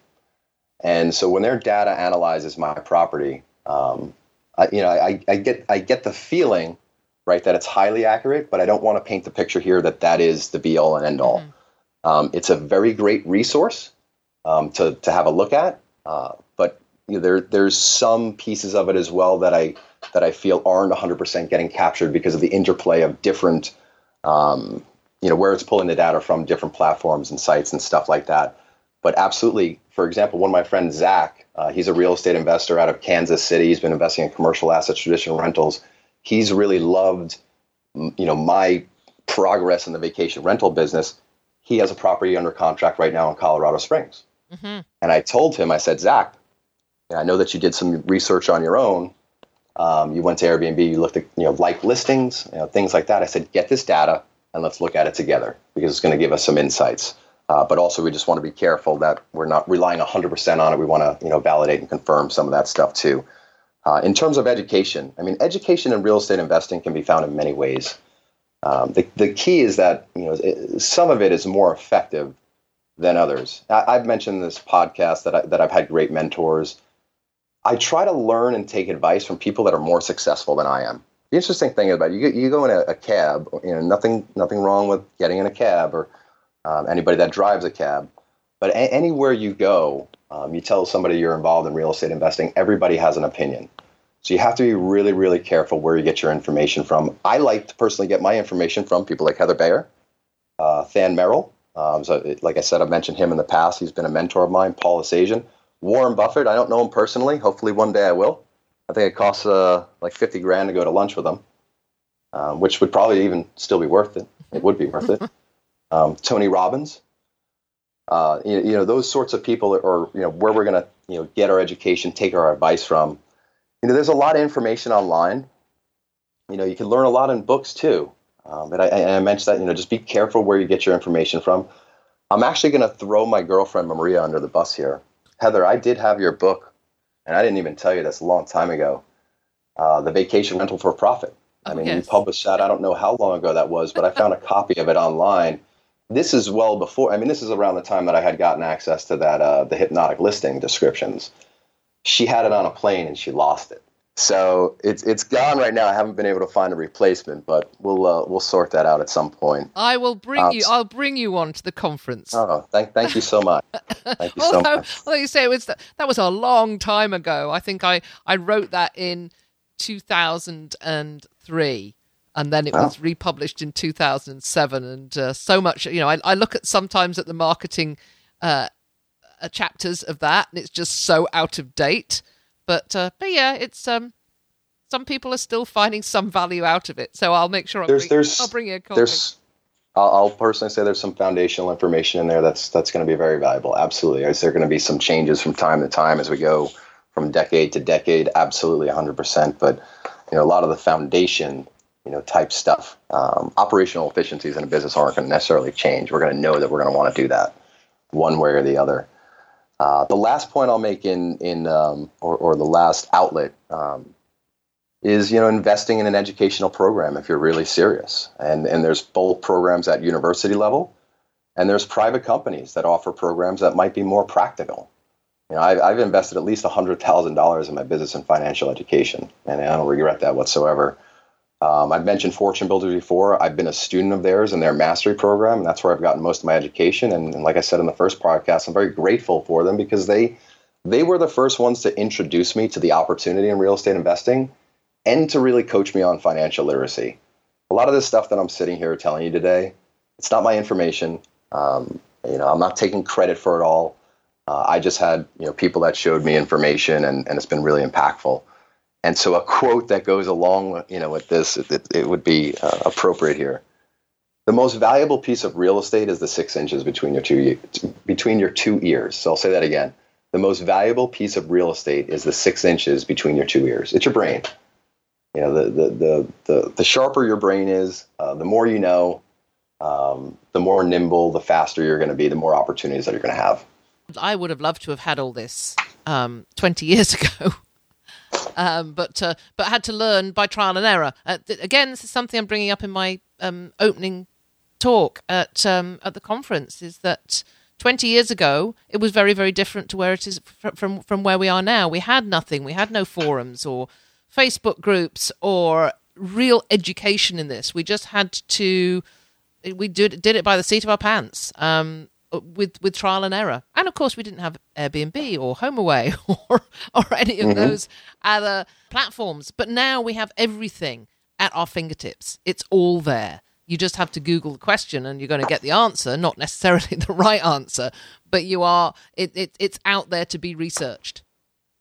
And so when their data analyzes my property, um, I, you know, I, I, get I get the feeling right? That it's highly accurate, but I don't want to paint the picture here that that is the be all and end all. Mm-hmm. Um, it's a very great resource um, to to have a look at, uh, but you know, there there's some pieces of it as well that I that I feel aren't 100% getting captured because of the interplay of different, um, you know, where it's pulling the data from different platforms and sites and stuff like that. But absolutely, for example, one of my friends, Zach, uh, he's a real estate investor out of Kansas City. He's been investing in commercial assets, traditional rentals. He's really loved, you know, my progress in the vacation rental business. He has a property under contract right now in Colorado Springs. Mm-hmm. And I told him, I said, Zach, I know that you did some research on your own. Um, you went to Airbnb, you looked at you know like listings, you know, things like that. I said, get this data and let's look at it together because it's going to give us some insights. Uh, but also, we just want to be careful that we're not relying 100% on it. We want to, you know, validate and confirm some of that stuff too. Uh, in terms of education, I mean, education in real estate investing can be found in many ways. Um, the, the key is that you know it, some of it is more effective than others. I, have mentioned this podcast that I, that I've had great mentors. I try to learn and take advice from people that are more successful than I am. The interesting thing about it, you, you go in a, a cab, you know, nothing nothing wrong with getting in a cab or um, anybody that drives a cab. But a- anywhere you go, um, you tell somebody you're involved in real estate investing, everybody has an opinion. So you have to be really, really careful where you get your information from. I like to personally get my information from people like Heather Bayer, uh, Than Merrill. Um, so, like I said, I've mentioned him in the past. He's been a mentor of mine. Paul Esajian, Warren Buffett. I don't know him personally. Hopefully, one day I will. I think it costs uh, like fifty grand to go to lunch with them, um, which would probably even still be worth it. It would be worth it. <laughs> um, Tony Robbins. Uh, you, you, know, those sorts of people, or you know, where we're going to you know get our education, take our advice from. You know, there's a lot of information online. You know, you can learn a lot in books too. Um, but I, I mentioned that you know, just be careful where you get your information from. I'm actually going to throw my girlfriend Maria under the bus here. Heather, I did have your book, and I didn't even tell you this a long time ago. Uh, the Vacation Rental for Profit. I mean, yes. you published that. I don't know how long ago that was, but I found a copy of it online this is well before. I mean, this is around the time that I had gotten access to that uh, the hypnotic listing descriptions. She had it on a plane and she lost it. So it's it's gone right now. I haven't been able to find a replacement, but we'll uh, we'll sort that out at some point. I will bring um, you. I'll bring you on to the conference. Oh, thank thank you so much. <laughs> Thank you although, so much. Although you say it was that was a long time ago. I think I I wrote that in two thousand and three and then it wow. was republished in 2007 and uh, so much you know I, I, look at sometimes at the marketing uh, uh, chapters of that and it's just so out of date but uh, but yeah it's um some people are still finding some value out of it so i'll make sure I'll, there's, bring, there's, I'll bring you a copy. there's I'll, I'll personally say there's some foundational information in there that's that's going to be very valuable absolutely is there going to be some changes from time to time as we go from decade to decade absolutely 100% but you know a lot of the foundation you know, type stuff. Um, operational efficiencies in a business aren't going to necessarily change. We're going to know that we're going to want to do that one way or the other. Uh, the last point I'll make in in um, or, or the last outlet um, is you know investing in an educational program if you're really serious. And and there's both programs at university level, and there's private companies that offer programs that might be more practical. You know, I've, I've invested at least hundred thousand dollars in my business and financial education, and I don't regret that whatsoever. Um, I've mentioned Fortune Builders before. I've been a student of theirs in their mastery program, and that's where I've gotten most of my education. And, and, like I said in the first podcast, I'm very grateful for them because they they were the first ones to introduce me to the opportunity in real estate investing and to really coach me on financial literacy. A lot of this stuff that I'm sitting here telling you today, it's not my information. Um, you know, I'm not taking credit for it all. Uh, I just had you know people that showed me information, and, and it's been really impactful. And so a quote that goes along, you know, with this, it, it would be uh, appropriate here. The most valuable piece of real estate is the six inches between your two between your two ears. So I'll say that again. The most valuable piece of real estate is the six inches between your two ears. It's your brain. You know, the the the the, the sharper your brain is, uh, the more you know, um, the more nimble, the faster you're going to be, the more opportunities that you're going to have. I would have loved to have had all this um, 20 years <laughs> ago um, but uh, but had to learn by trial and error. Uh, th- again, this is something I'm bringing up in my um, opening talk at um, at the conference. Is that 20 years ago it was very very different to where it is fr- from from where we are now. We had nothing. We had no forums or Facebook groups or real education in this. We just had to we did did it by the seat of our pants. Um, with with trial and error, and of course we didn't have Airbnb or HomeAway <laughs> or or any of mm-hmm. those other platforms. But now we have everything at our fingertips. It's all there. You just have to Google the question, and you're going to get the answer. Not necessarily <laughs> the right answer, but you are. It, it it's out there to be researched.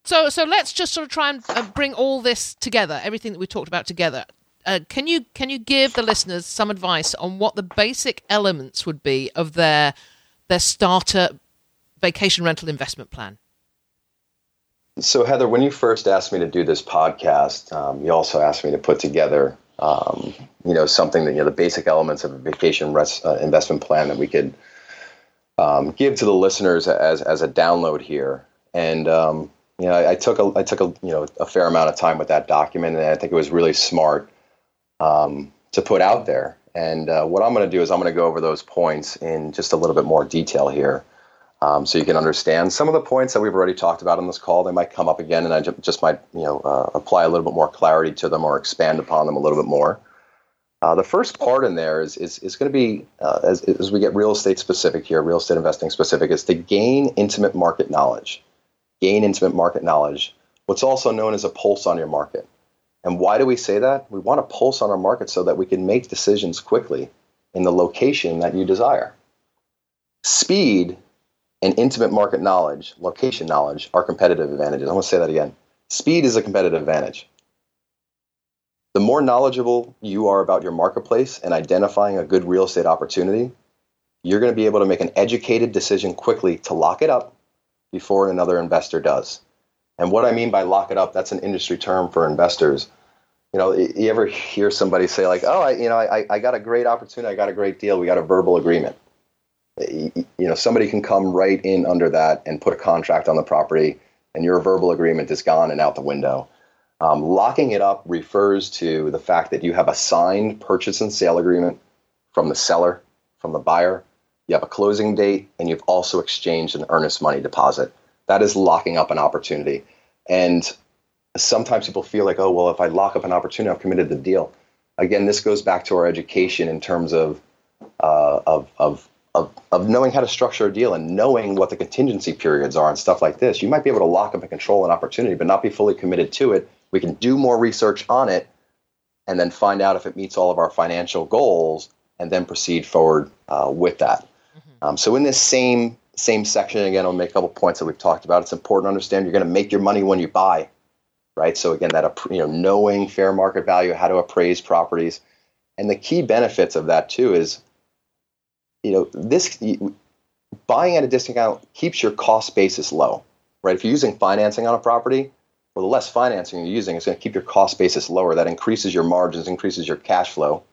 So so let's just sort of try and uh, bring all this together, everything that we talked about together. Uh, can you can you give the listeners some advice on what the basic elements would be of their their starter vacation rental investment plan? So, Heather, when you first asked me to do this podcast, um, you also asked me to put together, um, you know, something that you know the basic elements of a vacation res- uh, investment plan that we could um, give to the listeners as as a download here. And um, you know, I, I, took a I took a you know a fair amount of time with that document, and I think it was really smart um, to put out there. And uh, what I'm going to do is I'm going to go over those points in just a little bit more detail here. Um, so you can understand some of the points that we've already talked about on this call. They might come up again, and I just might, you know, uh, apply a little bit more clarity to them or expand upon them a little bit more. Uh, the first part in there is is, is going to be uh, as, as we get real estate specific here, real estate investing specific, is to gain intimate market knowledge. Gain intimate market knowledge. What's also known as a pulse on your market. And why do we say that? We want to pulse on our market so that we can make decisions quickly in the location that you desire. Speed and intimate market knowledge, location knowledge, are competitive advantages. I want to say that again. Speed is a competitive advantage. The more knowledgeable you are about your marketplace and identifying a good real estate opportunity, you're going to be able to make an educated decision quickly to lock it up before another investor does. And what I mean by lock it up, that's an industry term for investors. You know, you ever hear somebody say like, "Oh, I, you know, I, I got a great opportunity, I got a great deal, we got a verbal agreement." You know, somebody can come right in under that and put a contract on the property, and your verbal agreement is gone and out the window. Um, locking it up refers to the fact that you have a signed purchase and sale agreement from the seller, from the buyer. You have a closing date, and you've also exchanged an earnest money deposit that is locking up an opportunity. And sometimes people feel like, oh, well, if I lock up an opportunity, I've committed the deal. Again, this goes back to our education in terms of, uh, of, of, of, of knowing how to structure a deal and knowing what the contingency periods are and stuff like this. You might be able to lock up and control an opportunity, but not be fully committed to it. We can do more research on it and then find out if it meets all of our financial goals and then proceed forward uh, with that. Mm-hmm. Um, so, in this same same section again, I'll make a couple points that we've talked about. It's important to understand you're going to make your money when you buy, right? So again, that you know, knowing fair market value, how to appraise properties, and the key benefits of that too is, you know, this buying at a discount keeps your cost basis low, right? If you're using financing on a property, well, the less financing you're using, it's going to keep your cost basis lower. That increases your margins, increases your cash flow.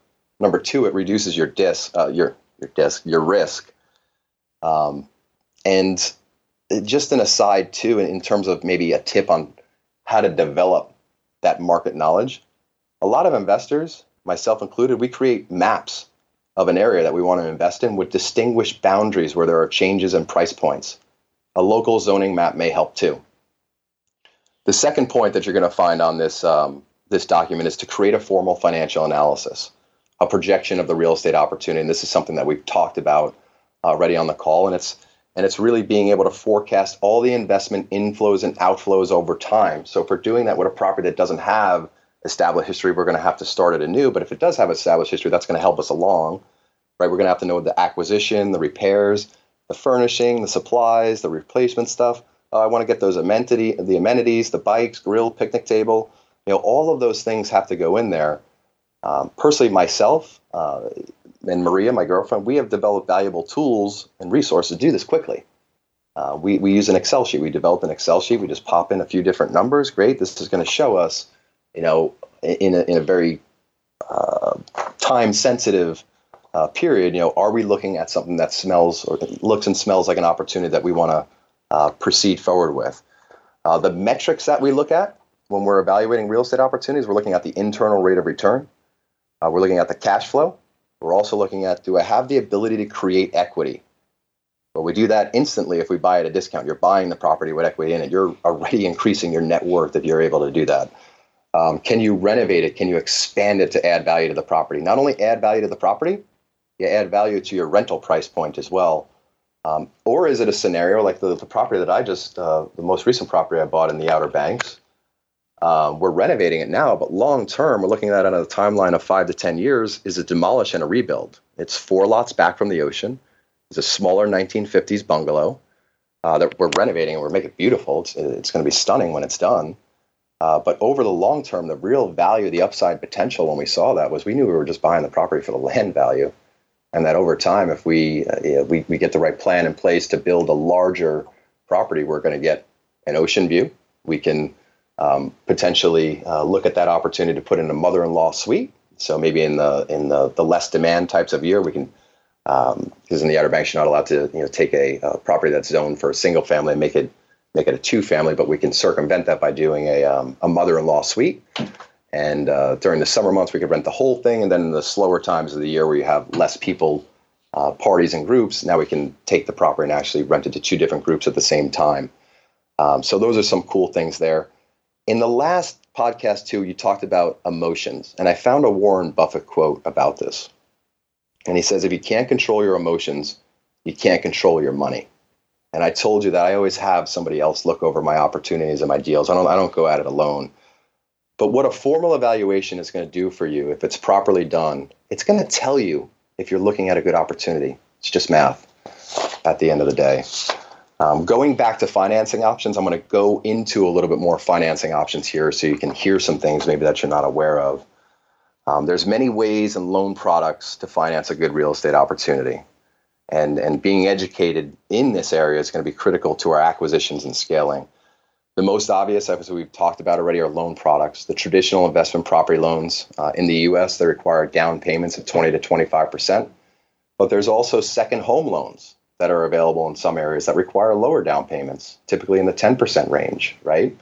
Number two, it reduces your dis, uh, your your disc, your risk. Um, and just an aside too, in terms of maybe a tip on how to develop that market knowledge, a lot of investors, myself included, we create maps of an area that we want to invest in with distinguished boundaries where there are changes in price points. A local zoning map may help too. The second point that you're going to find on this um, this document is to create a formal financial analysis, a projection of the real estate opportunity. And this is something that we've talked about already on the call, and it's and it's really being able to forecast all the investment inflows and outflows over time. So if we're doing that with a property that doesn't have established history, we're going to have to start it anew. But if it does have established history, that's going to help us along, right? We're going to have to know the acquisition, the repairs, the furnishing, the supplies, the replacement stuff. Uh, I want to get those amenity, the amenities, the bikes, grill, picnic table. You know, all of those things have to go in there. Um, personally, myself, uh, and Maria, my girlfriend, we have developed valuable tools and resources to do this quickly. Uh, we, we use an Excel sheet. We develop an Excel sheet. We just pop in a few different numbers. Great. This is going to show us, you know, in a, in a very uh, time sensitive uh, period, you know, are we looking at something that smells or looks and smells like an opportunity that we want to uh, proceed forward with? Uh, the metrics that we look at when we're evaluating real estate opportunities, we're looking at the internal rate of return. Uh, we're looking at the cash flow. We're also looking at do I have the ability to create equity? Well, we do that instantly if we buy at a discount. You're buying the property with equity in it. You're already increasing your net worth if you're able to do that. Um, can you renovate it? Can you expand it to add value to the property? Not only add value to the property, you add value to your rental price point as well. Um, or is it a scenario like the, the property that I just, uh, the most recent property I bought in the Outer Banks? Um, we're renovating it now, but long term, we're looking at it on a timeline of five to 10 years, is a demolish and a rebuild. It's four lots back from the ocean. It's a smaller 1950s bungalow uh, that we're renovating and we're making it beautiful. It's, it's going to be stunning when it's done. Uh, but over the long term, the real value, the upside potential when we saw that was we knew we were just buying the property for the land value. And that over time, if we, uh, we, we get the right plan in place to build a larger property, we're going to get an ocean view. We can um, potentially uh, look at that opportunity to put in a mother-in-law suite. So maybe in the in the, the less demand types of year, we can because um, in the Outer Banks you're not allowed to you know take a, a, property that's zoned for a single family and make it make it a two family, but we can circumvent that by doing a um, a mother-in-law suite. And uh, during the summer months, we could rent the whole thing, and then in the slower times of the year where you have less people, uh, parties and groups, now we can take the property and actually rent it to two different groups at the same time. Um, so those are some cool things there. In the last podcast, too, you talked about emotions, and I found a Warren Buffett quote about this. And he says, if you can't control your emotions, you can't control your money. And I told you that I always have somebody else look over my opportunities and my deals. I don't, I don't go at it alone. But what a formal evaluation is going to do for you, if it's properly done, it's going to tell you if you're looking at a good opportunity. It's just math at the end of the day. Um, going back to financing options, I'm going to go into a little bit more financing options here so you can hear some things maybe that you're not aware of. Um, there's many ways and loan products to finance a good real estate opportunity. And, and being educated in this area is going to be critical to our acquisitions and scaling. The most obvious, as we've talked about already, are loan products. The traditional investment property loans uh, in the US, they require down payments of 20 to 25%. But there's also second home loans that are available in some areas that require lower down payments, typically in the 10% range, right?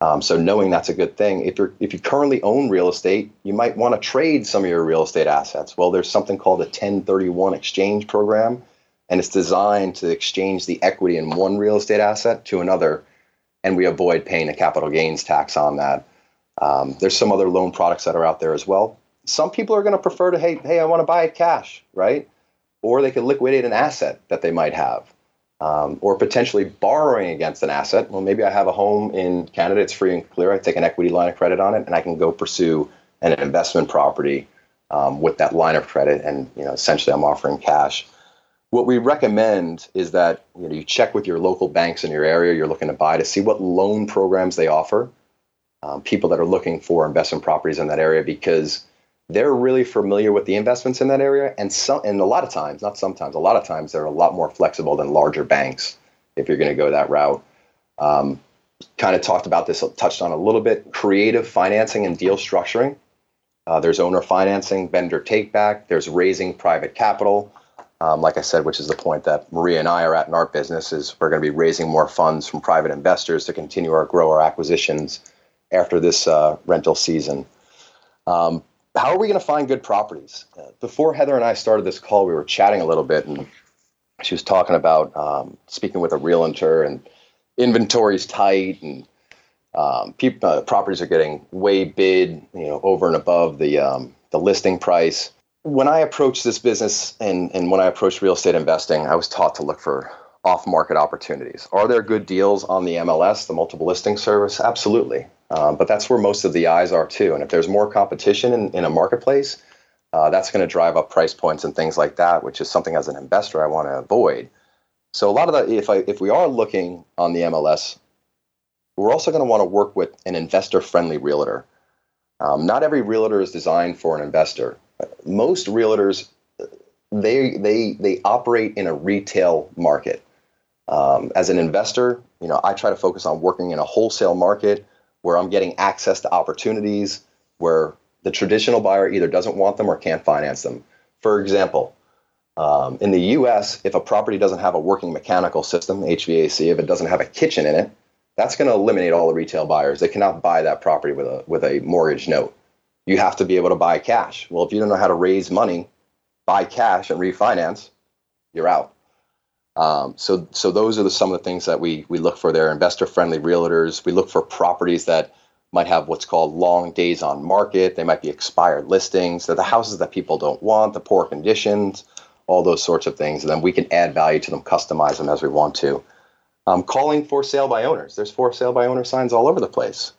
Um, so knowing that's a good thing. If you're if you currently own real estate, you might want to trade some of your real estate assets. Well, there's something called a 1031 exchange program, and it's designed to exchange the equity in one real estate asset to another, and we avoid paying a capital gains tax on that. Um, there's some other loan products that are out there as well. Some people are going to prefer to hey hey I want to buy it cash, right? Or they could liquidate an asset that they might have, um, or potentially borrowing against an asset. Well, maybe I have a home in Canada, it's free and clear. I take an equity line of credit on it, and I can go pursue an investment property um, with that line of credit, and you know, essentially, I'm offering cash. What we recommend is that you, know, you check with your local banks in your area you're looking to buy to see what loan programs they offer. Um, people that are looking for investment properties in that area because they're really familiar with the investments in that area. And some and a lot of times not sometimes a lot of times they're a lot more flexible than larger banks if you're going to go that route. Um, kind of talked about this touched on a little bit creative financing and deal structuring. Uh, there's owner financing vendor take back there's raising private capital. Um, like i said which is the point that maria and i are at in our business is we're going to be raising more funds from private investors to continue our grow our acquisitions after this uh, rental season. Um, how are we going to find good properties? Uh, before Heather and I started this call, we were chatting a little bit, and she was talking about um, speaking with a realtor and inventory's tight, and um, uh, properties are getting way bid, you know, over and above the um, the listing price. When I approached this business and and when I approached real estate investing, I was taught to look for off market opportunities. Are there good deals on the MLS, the multiple listing service? Absolutely. Um, but that's where most of the eyes are too. And if there's more competition in, in a marketplace, uh, that's going to drive up price points and things like that, which is something as an investor I want to avoid. So a lot of the if I if we are looking on the MLS, we're also going to want to work with an investor friendly realtor. Um, not every realtor is designed for an investor. Most realtors they they they operate in a retail market. Um, as an investor, you know, I try to focus on working in a wholesale market where I'm getting access to opportunities where the traditional buyer either doesn't want them or can't finance them. For example, um, in the US, if a property doesn't have a working mechanical system, HVAC, if it doesn't have a kitchen in it, that's going to eliminate all the retail buyers. They cannot buy that property with a, with a mortgage note. You have to be able to buy cash. Well, if you don't know how to raise money, buy cash and refinance, you're out. Um, so, so those are the, some of the things that we we look for there. Investor friendly realtors. We look for properties that might have what's called long days on market. They might be expired listings. They're the houses that people don't want, the poor conditions, all those sorts of things. And then we can add value to them, customize them as we want to. Um, calling for sale by owners. There's for sale by owner signs all over the place.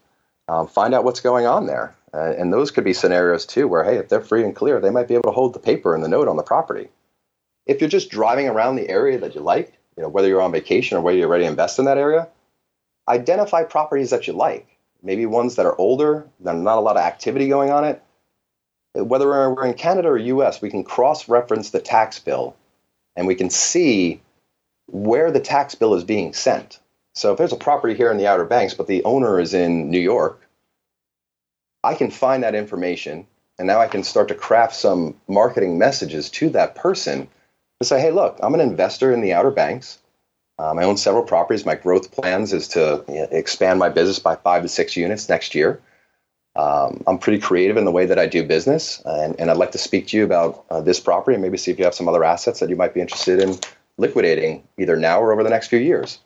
Um, find out what's going on there. Uh, and those could be scenarios too where, hey, if they're free and clear, they might be able to hold the paper and the note on the property. If you're just driving around the area that you like, you know, whether you're on vacation or whether you're ready to invest in that area, identify properties that you like. Maybe ones that are older, that not a lot of activity going on it. Whether we're in Canada or US, we can cross reference the tax bill and we can see where the tax bill is being sent. So if there's a property here in the Outer Banks, but the owner is in New York, I can find that information and now I can start to craft some marketing messages to that person to say, hey, look, I'm an investor in the Outer Banks. Um, I own several properties. My growth plans is to you know, expand my business by five to six units next year. Um, I'm pretty creative in the way that I do business, and, and I'd like to speak to you about uh, this property and maybe see if you have some other assets that you might be interested in liquidating either now or over the next few years.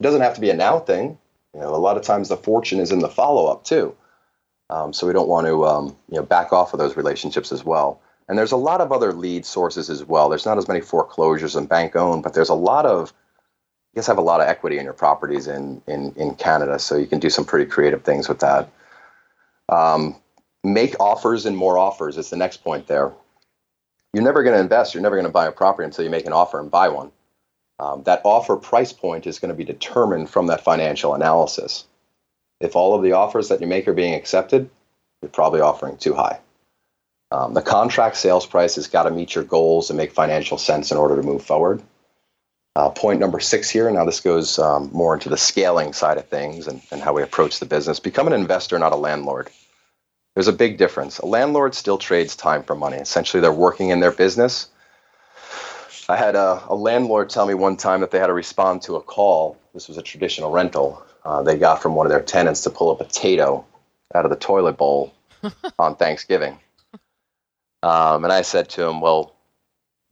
It doesn't have to be a now thing. You know, a lot of times the fortune is in the follow up too. Um, so we don't want to um, you know back off of those relationships as well. And there's a lot of other lead sources as well. There's not as many foreclosures and bank owned, but there's a lot of you guys have a lot of equity in your properties in in in Canada, so you can do some pretty creative things with that. Um, make offers and more offers is the next point there. You're never going to invest. You're never going to buy a property until you make an offer and buy one. Um, that offer price point is going to be determined from that financial analysis. If all of the offers that you make are being accepted, you're probably offering too high. Um, the contract sales price has got to meet your goals and make financial sense in order to move forward. Uh, point number six here. Now, this goes um, more into the scaling side of things and, and how we approach the business. Become an investor, not a landlord. There's a big difference. A landlord still trades time for money. Essentially, they're working in their business. I had a, a landlord tell me one time that they had to respond to a call. This was a traditional rental. Uh, they got from one of their tenants to pull a potato out of the toilet bowl <laughs> on Thanksgiving. Um, and I said to him, Well,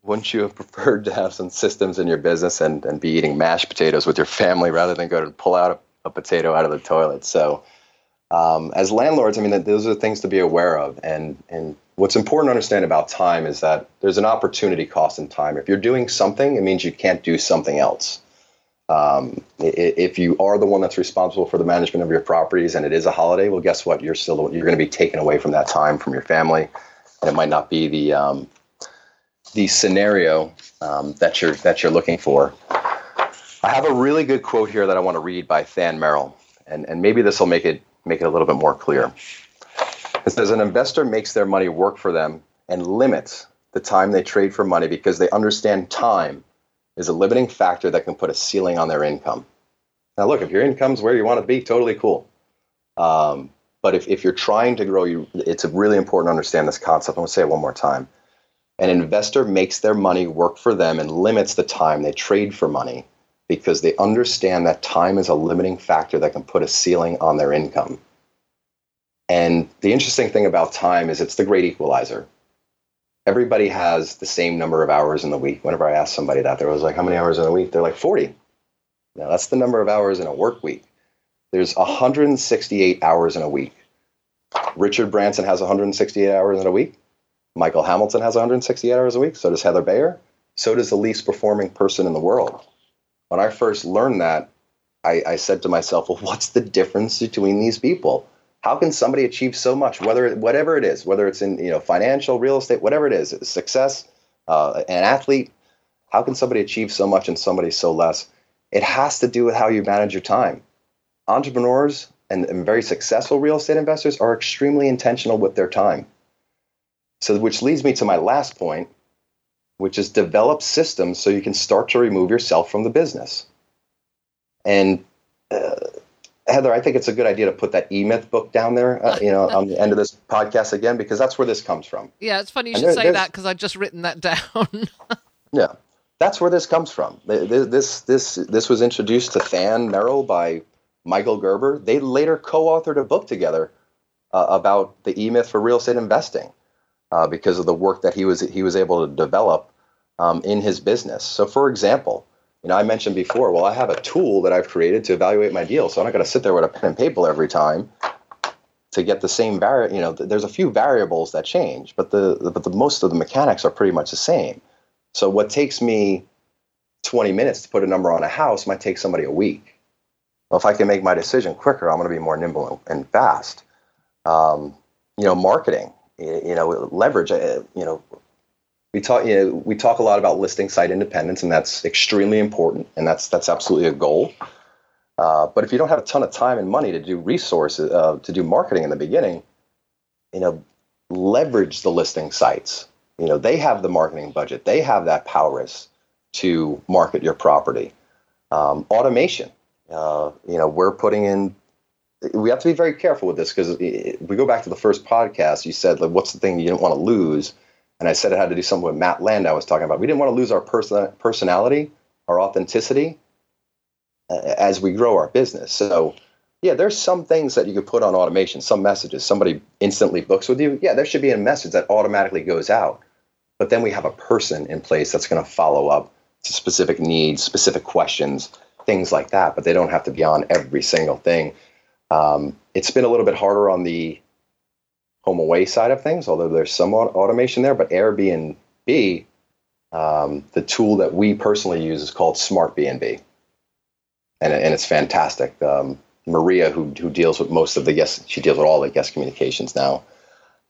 wouldn't you have <laughs> preferred to have some systems in your business and, and be eating mashed potatoes with your family rather than go to pull out a, a potato out of the toilet? So, um, as landlords, I mean, those are things to be aware of. And, and what's important to understand about time is that there's an opportunity cost in time. If you're doing something, it means you can't do something else. Um, if you are the one that's responsible for the management of your properties and it is a holiday, well, guess what? You're still you're going to be taken away from that time from your family, and it might not be the um, the scenario um, that you're that you're looking for. I have a really good quote here that I want to read by Than Merrill, and and maybe this will make it make it a little bit more clear. It says an investor makes their money work for them and limits the time they trade for money because they understand time is a limiting factor that can put a ceiling on their income. Now, look, if your income's where you want to be, totally cool. Um, but if, if you're trying to grow, you, it's really important to understand this concept. I'm going to say it one more time. An investor makes their money work for them and limits the time they trade for money because they understand that time is a limiting factor that can put a ceiling on their income. And the interesting thing about time is it's the great equalizer. Everybody has the same number of hours in the week. Whenever I ask somebody that, they was like, How many hours in a week? They're like 40. Now, that's the number of hours in a work week. There's 168 hours in a week. Richard Branson has 168 hours in a week. Michael Hamilton has 168 hours a week. So does Heather Bayer. So does the least performing person in the world. When I first learned that, I, I said to myself, well, what's the difference between these people? How can somebody achieve so much, whether whatever it is, whether it's in you know financial, real estate, whatever it is, success, uh, an athlete? How can somebody achieve so much and somebody so less? It has to do with how you manage your time. Entrepreneurs and, and very successful real estate investors are extremely intentional with their time. So, which leads me to my last point, which is develop systems so you can start to remove yourself from the business. And uh, Heather, I think it's a good idea to put that E Myth book down there, uh, you know, on the end of this podcast again, because that's where this comes from. Yeah, it's funny you and should there, say that because I've just written that down. <laughs> yeah, that's where this comes from. This this this was introduced to Than Merrill by Michael Gerber. They later co-authored a book together uh, about the E Myth for real estate investing uh, because of the work that he was he was able to develop um, in his business. So, for example, you know, I mentioned before, well, I have a tool that I've created to evaluate my deal, so I'm not going to sit there with a pen and paper every time. to get the same vari- you know, th- there's a few variables that change, but the, the but the most of the mechanics are pretty much the same. So what takes me 20 minutes to put a number on a house might take somebody a week. Well, if I can make my decision quicker, I'm going to be more nimble and, fast. Um, you know, marketing, you know, leverage. Uh, you know, we talk. You know, we talk a lot about listing site independence, and that's extremely important, and that's that's absolutely a goal. Uh, but if you don't have a ton of time and money to do resources uh, to do marketing in the beginning, you know, leverage the listing sites. You know, they have the marketing budget. They have that prowess to market your property. Um, automation. Uh, you know, we're putting in. We have to be very careful with this because we go back to the first podcast. You said, like, "What's the thing you didn't want to lose?" And I said it had to do something with Matt Landau was talking about. We didn't want to lose our person, personality, our authenticity, as we grow our business. So, yeah, there's some things that you could put on automation. Some messages. Somebody instantly books with you. Yeah, there should be a message that automatically goes out. But then we have a person in place that's going to follow up to specific needs, specific questions, things like that. But they don't have to be on every single thing. Um, it's been a little bit harder on the HomeAway side of things, although there's some automation there. But Airbnb, um, the tool that we personally use is called Smartbnb, and, and it's fantastic. Um, Maria, who who deals with most of the guest, she deals with all the guest communications now.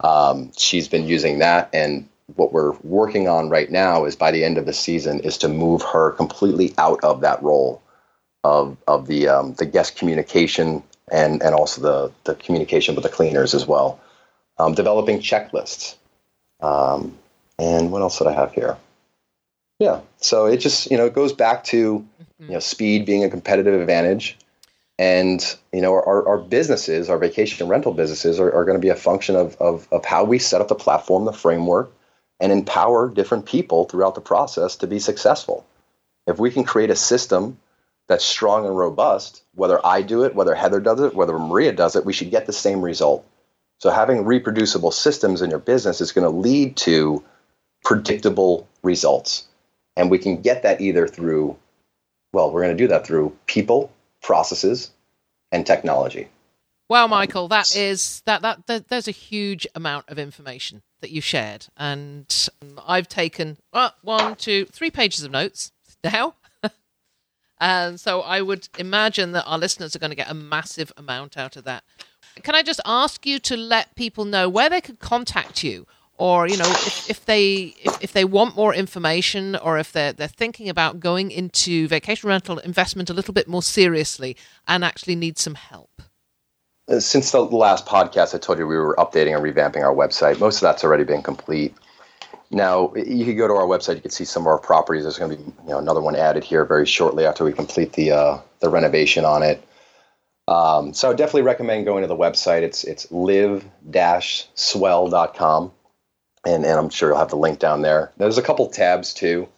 Um, she's been using that, and what we're working on right now is by the end of the season is to move her completely out of that role of of the um, the guest communication and and also the the communication with the cleaners as well. Um, developing checklists, um, and what else did I have here? Yeah, so it just you know it goes back to mm-hmm. you know speed being a competitive advantage, and you know our, our businesses, our vacation rental businesses, are, are going to be a function of, of of how we set up the platform, the framework, and empower different people throughout the process to be successful. If we can create a system that's strong and robust, whether I do it, whether Heather does it, whether Maria does it, we should get the same result. So having reproducible systems in your business is going to lead to predictable results. And we can get that either through, well, we're going to do that through people, processes, and technology. Well, Michael, that is that, that there's a huge amount of information that you've shared, and I've taken uh, one, two, three pages of notes now, and so I would imagine that our listeners are going to get a massive amount out of that. Can I just ask you to let people know where they could contact you? Or you know, if, if they if, if they want more information, or if they're they're thinking about going into vacation rental investment a little bit more seriously and actually need some help. Uh, since the last podcast, I told you we were updating and revamping our website. Most of that's already been complete. Now you could go to our website. You can see some of our properties. There's going to be you know, another one added here very shortly after we complete the uh, the renovation on it. Um, so I definitely recommend going to the website. It's it's live-swell.com, and and I'm sure you'll have the link down there. There's a couple tabs too.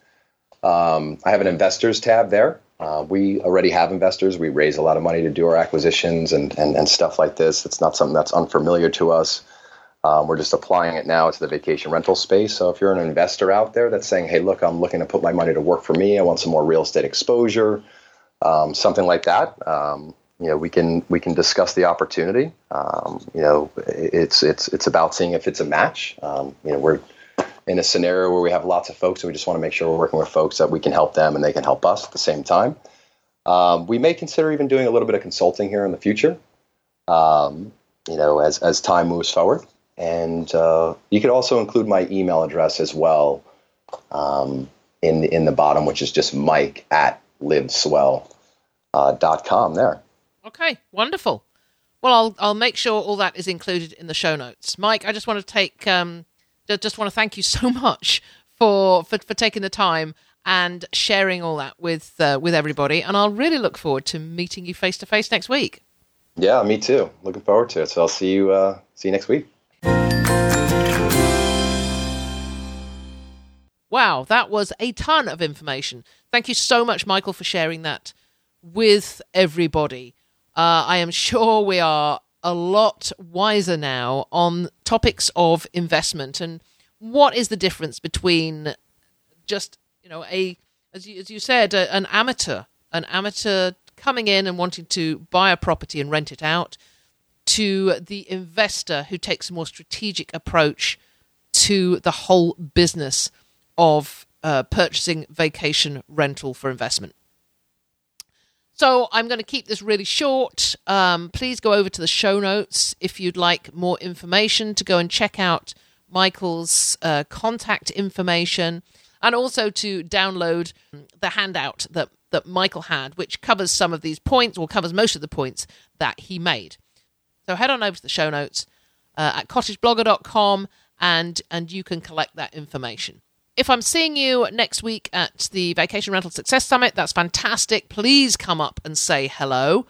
Um, I have an investors tab there. Uh, we already have investors. We raise a lot of money to do our acquisitions and, and, and stuff like this. It's not something that's unfamiliar to us. Um, we're just applying it now to the vacation rental space. So if you're an investor out there that's saying, hey, look, I'm looking to put my money to work for me, I want some more real estate exposure, um, something like that, um, you know, we can we can discuss the opportunity. Um, you know, it's it's it's about seeing if it's a match. Um, you know, we're in a scenario where we have lots of folks and we just want to make sure we're working with folks that we can help them and they can help us at the same time. Um, we may consider even doing a little bit of consulting here in the future, you know, as, as time moves forward. And uh, you could also include my email address as well um, in, the, in the bottom, which is just mike at liveswell.com uh, dot com there. Okay, wonderful. Well, I'll, I'll make sure all that is included in the show notes. Mike, I just want to take um, just want to thank you <laughs> so much for, for, for taking the time and sharing all that with uh, with everybody. And I'll really look forward to meeting you face to face next week. Yeah, me too. Looking forward to it. So I'll see you uh, see you next week. Wow, that was a ton of information. Thank you so much, Michael, for sharing that with everybody. Uh, I am sure we are a lot wiser now on topics of investment and what is the difference between just you know a as you, as you said a, an amateur an amateur coming in and wanting to buy a property and rent it out to the investor who takes a more strategic approach to the whole business of uh, purchasing vacation rental for investment. So I'm going to keep this really short. Um, please go over to the show notes if you'd like more information to go and check out Michael's uh, contact information and also to download the handout that, that Michael had, which covers some of these points or covers most of the points that he made. So head on over to the show notes uh, at cottageblogger.com and, and you can collect that information. If I'm seeing you next week at the Vacation Rental Success Summit, that's fantastic. Please come up and say hello.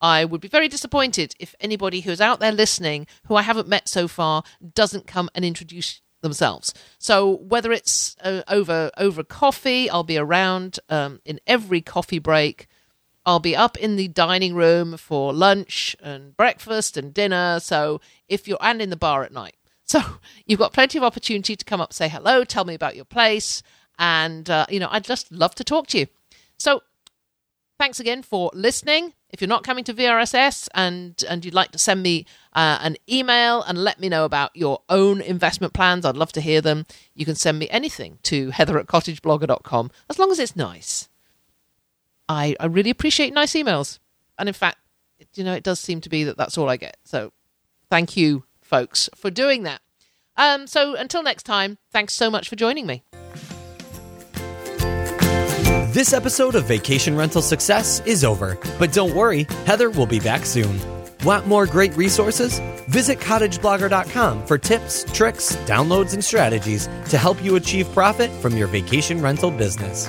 I would be very disappointed if anybody who's out there listening who I haven't met so far doesn't come and introduce themselves. So whether it's uh, over over coffee, I'll be around um, in every coffee break. I'll be up in the dining room for lunch and breakfast and dinner. So if you're and in the bar at night. So you've got plenty of opportunity to come up, say hello, tell me about your place, and uh, you know I'd just love to talk to you. So thanks again for listening. If you're not coming to VRSS and and you'd like to send me uh, an email and let me know about your own investment plans, I'd love to hear them. You can send me anything to heather at cottageblogger.com as long as it's nice. I, I really appreciate nice emails. And in fact, you know, it does seem to be that that's all I get. So thank you folks, for doing that. Um, so until next time, thanks so much for joining me. This episode of Vacation Rental Success is over, but don't worry, Heather will be back soon. Want more great resources? Visit cottageblogger.com for tips, tricks, downloads, and strategies to help you achieve profit from your vacation rental business.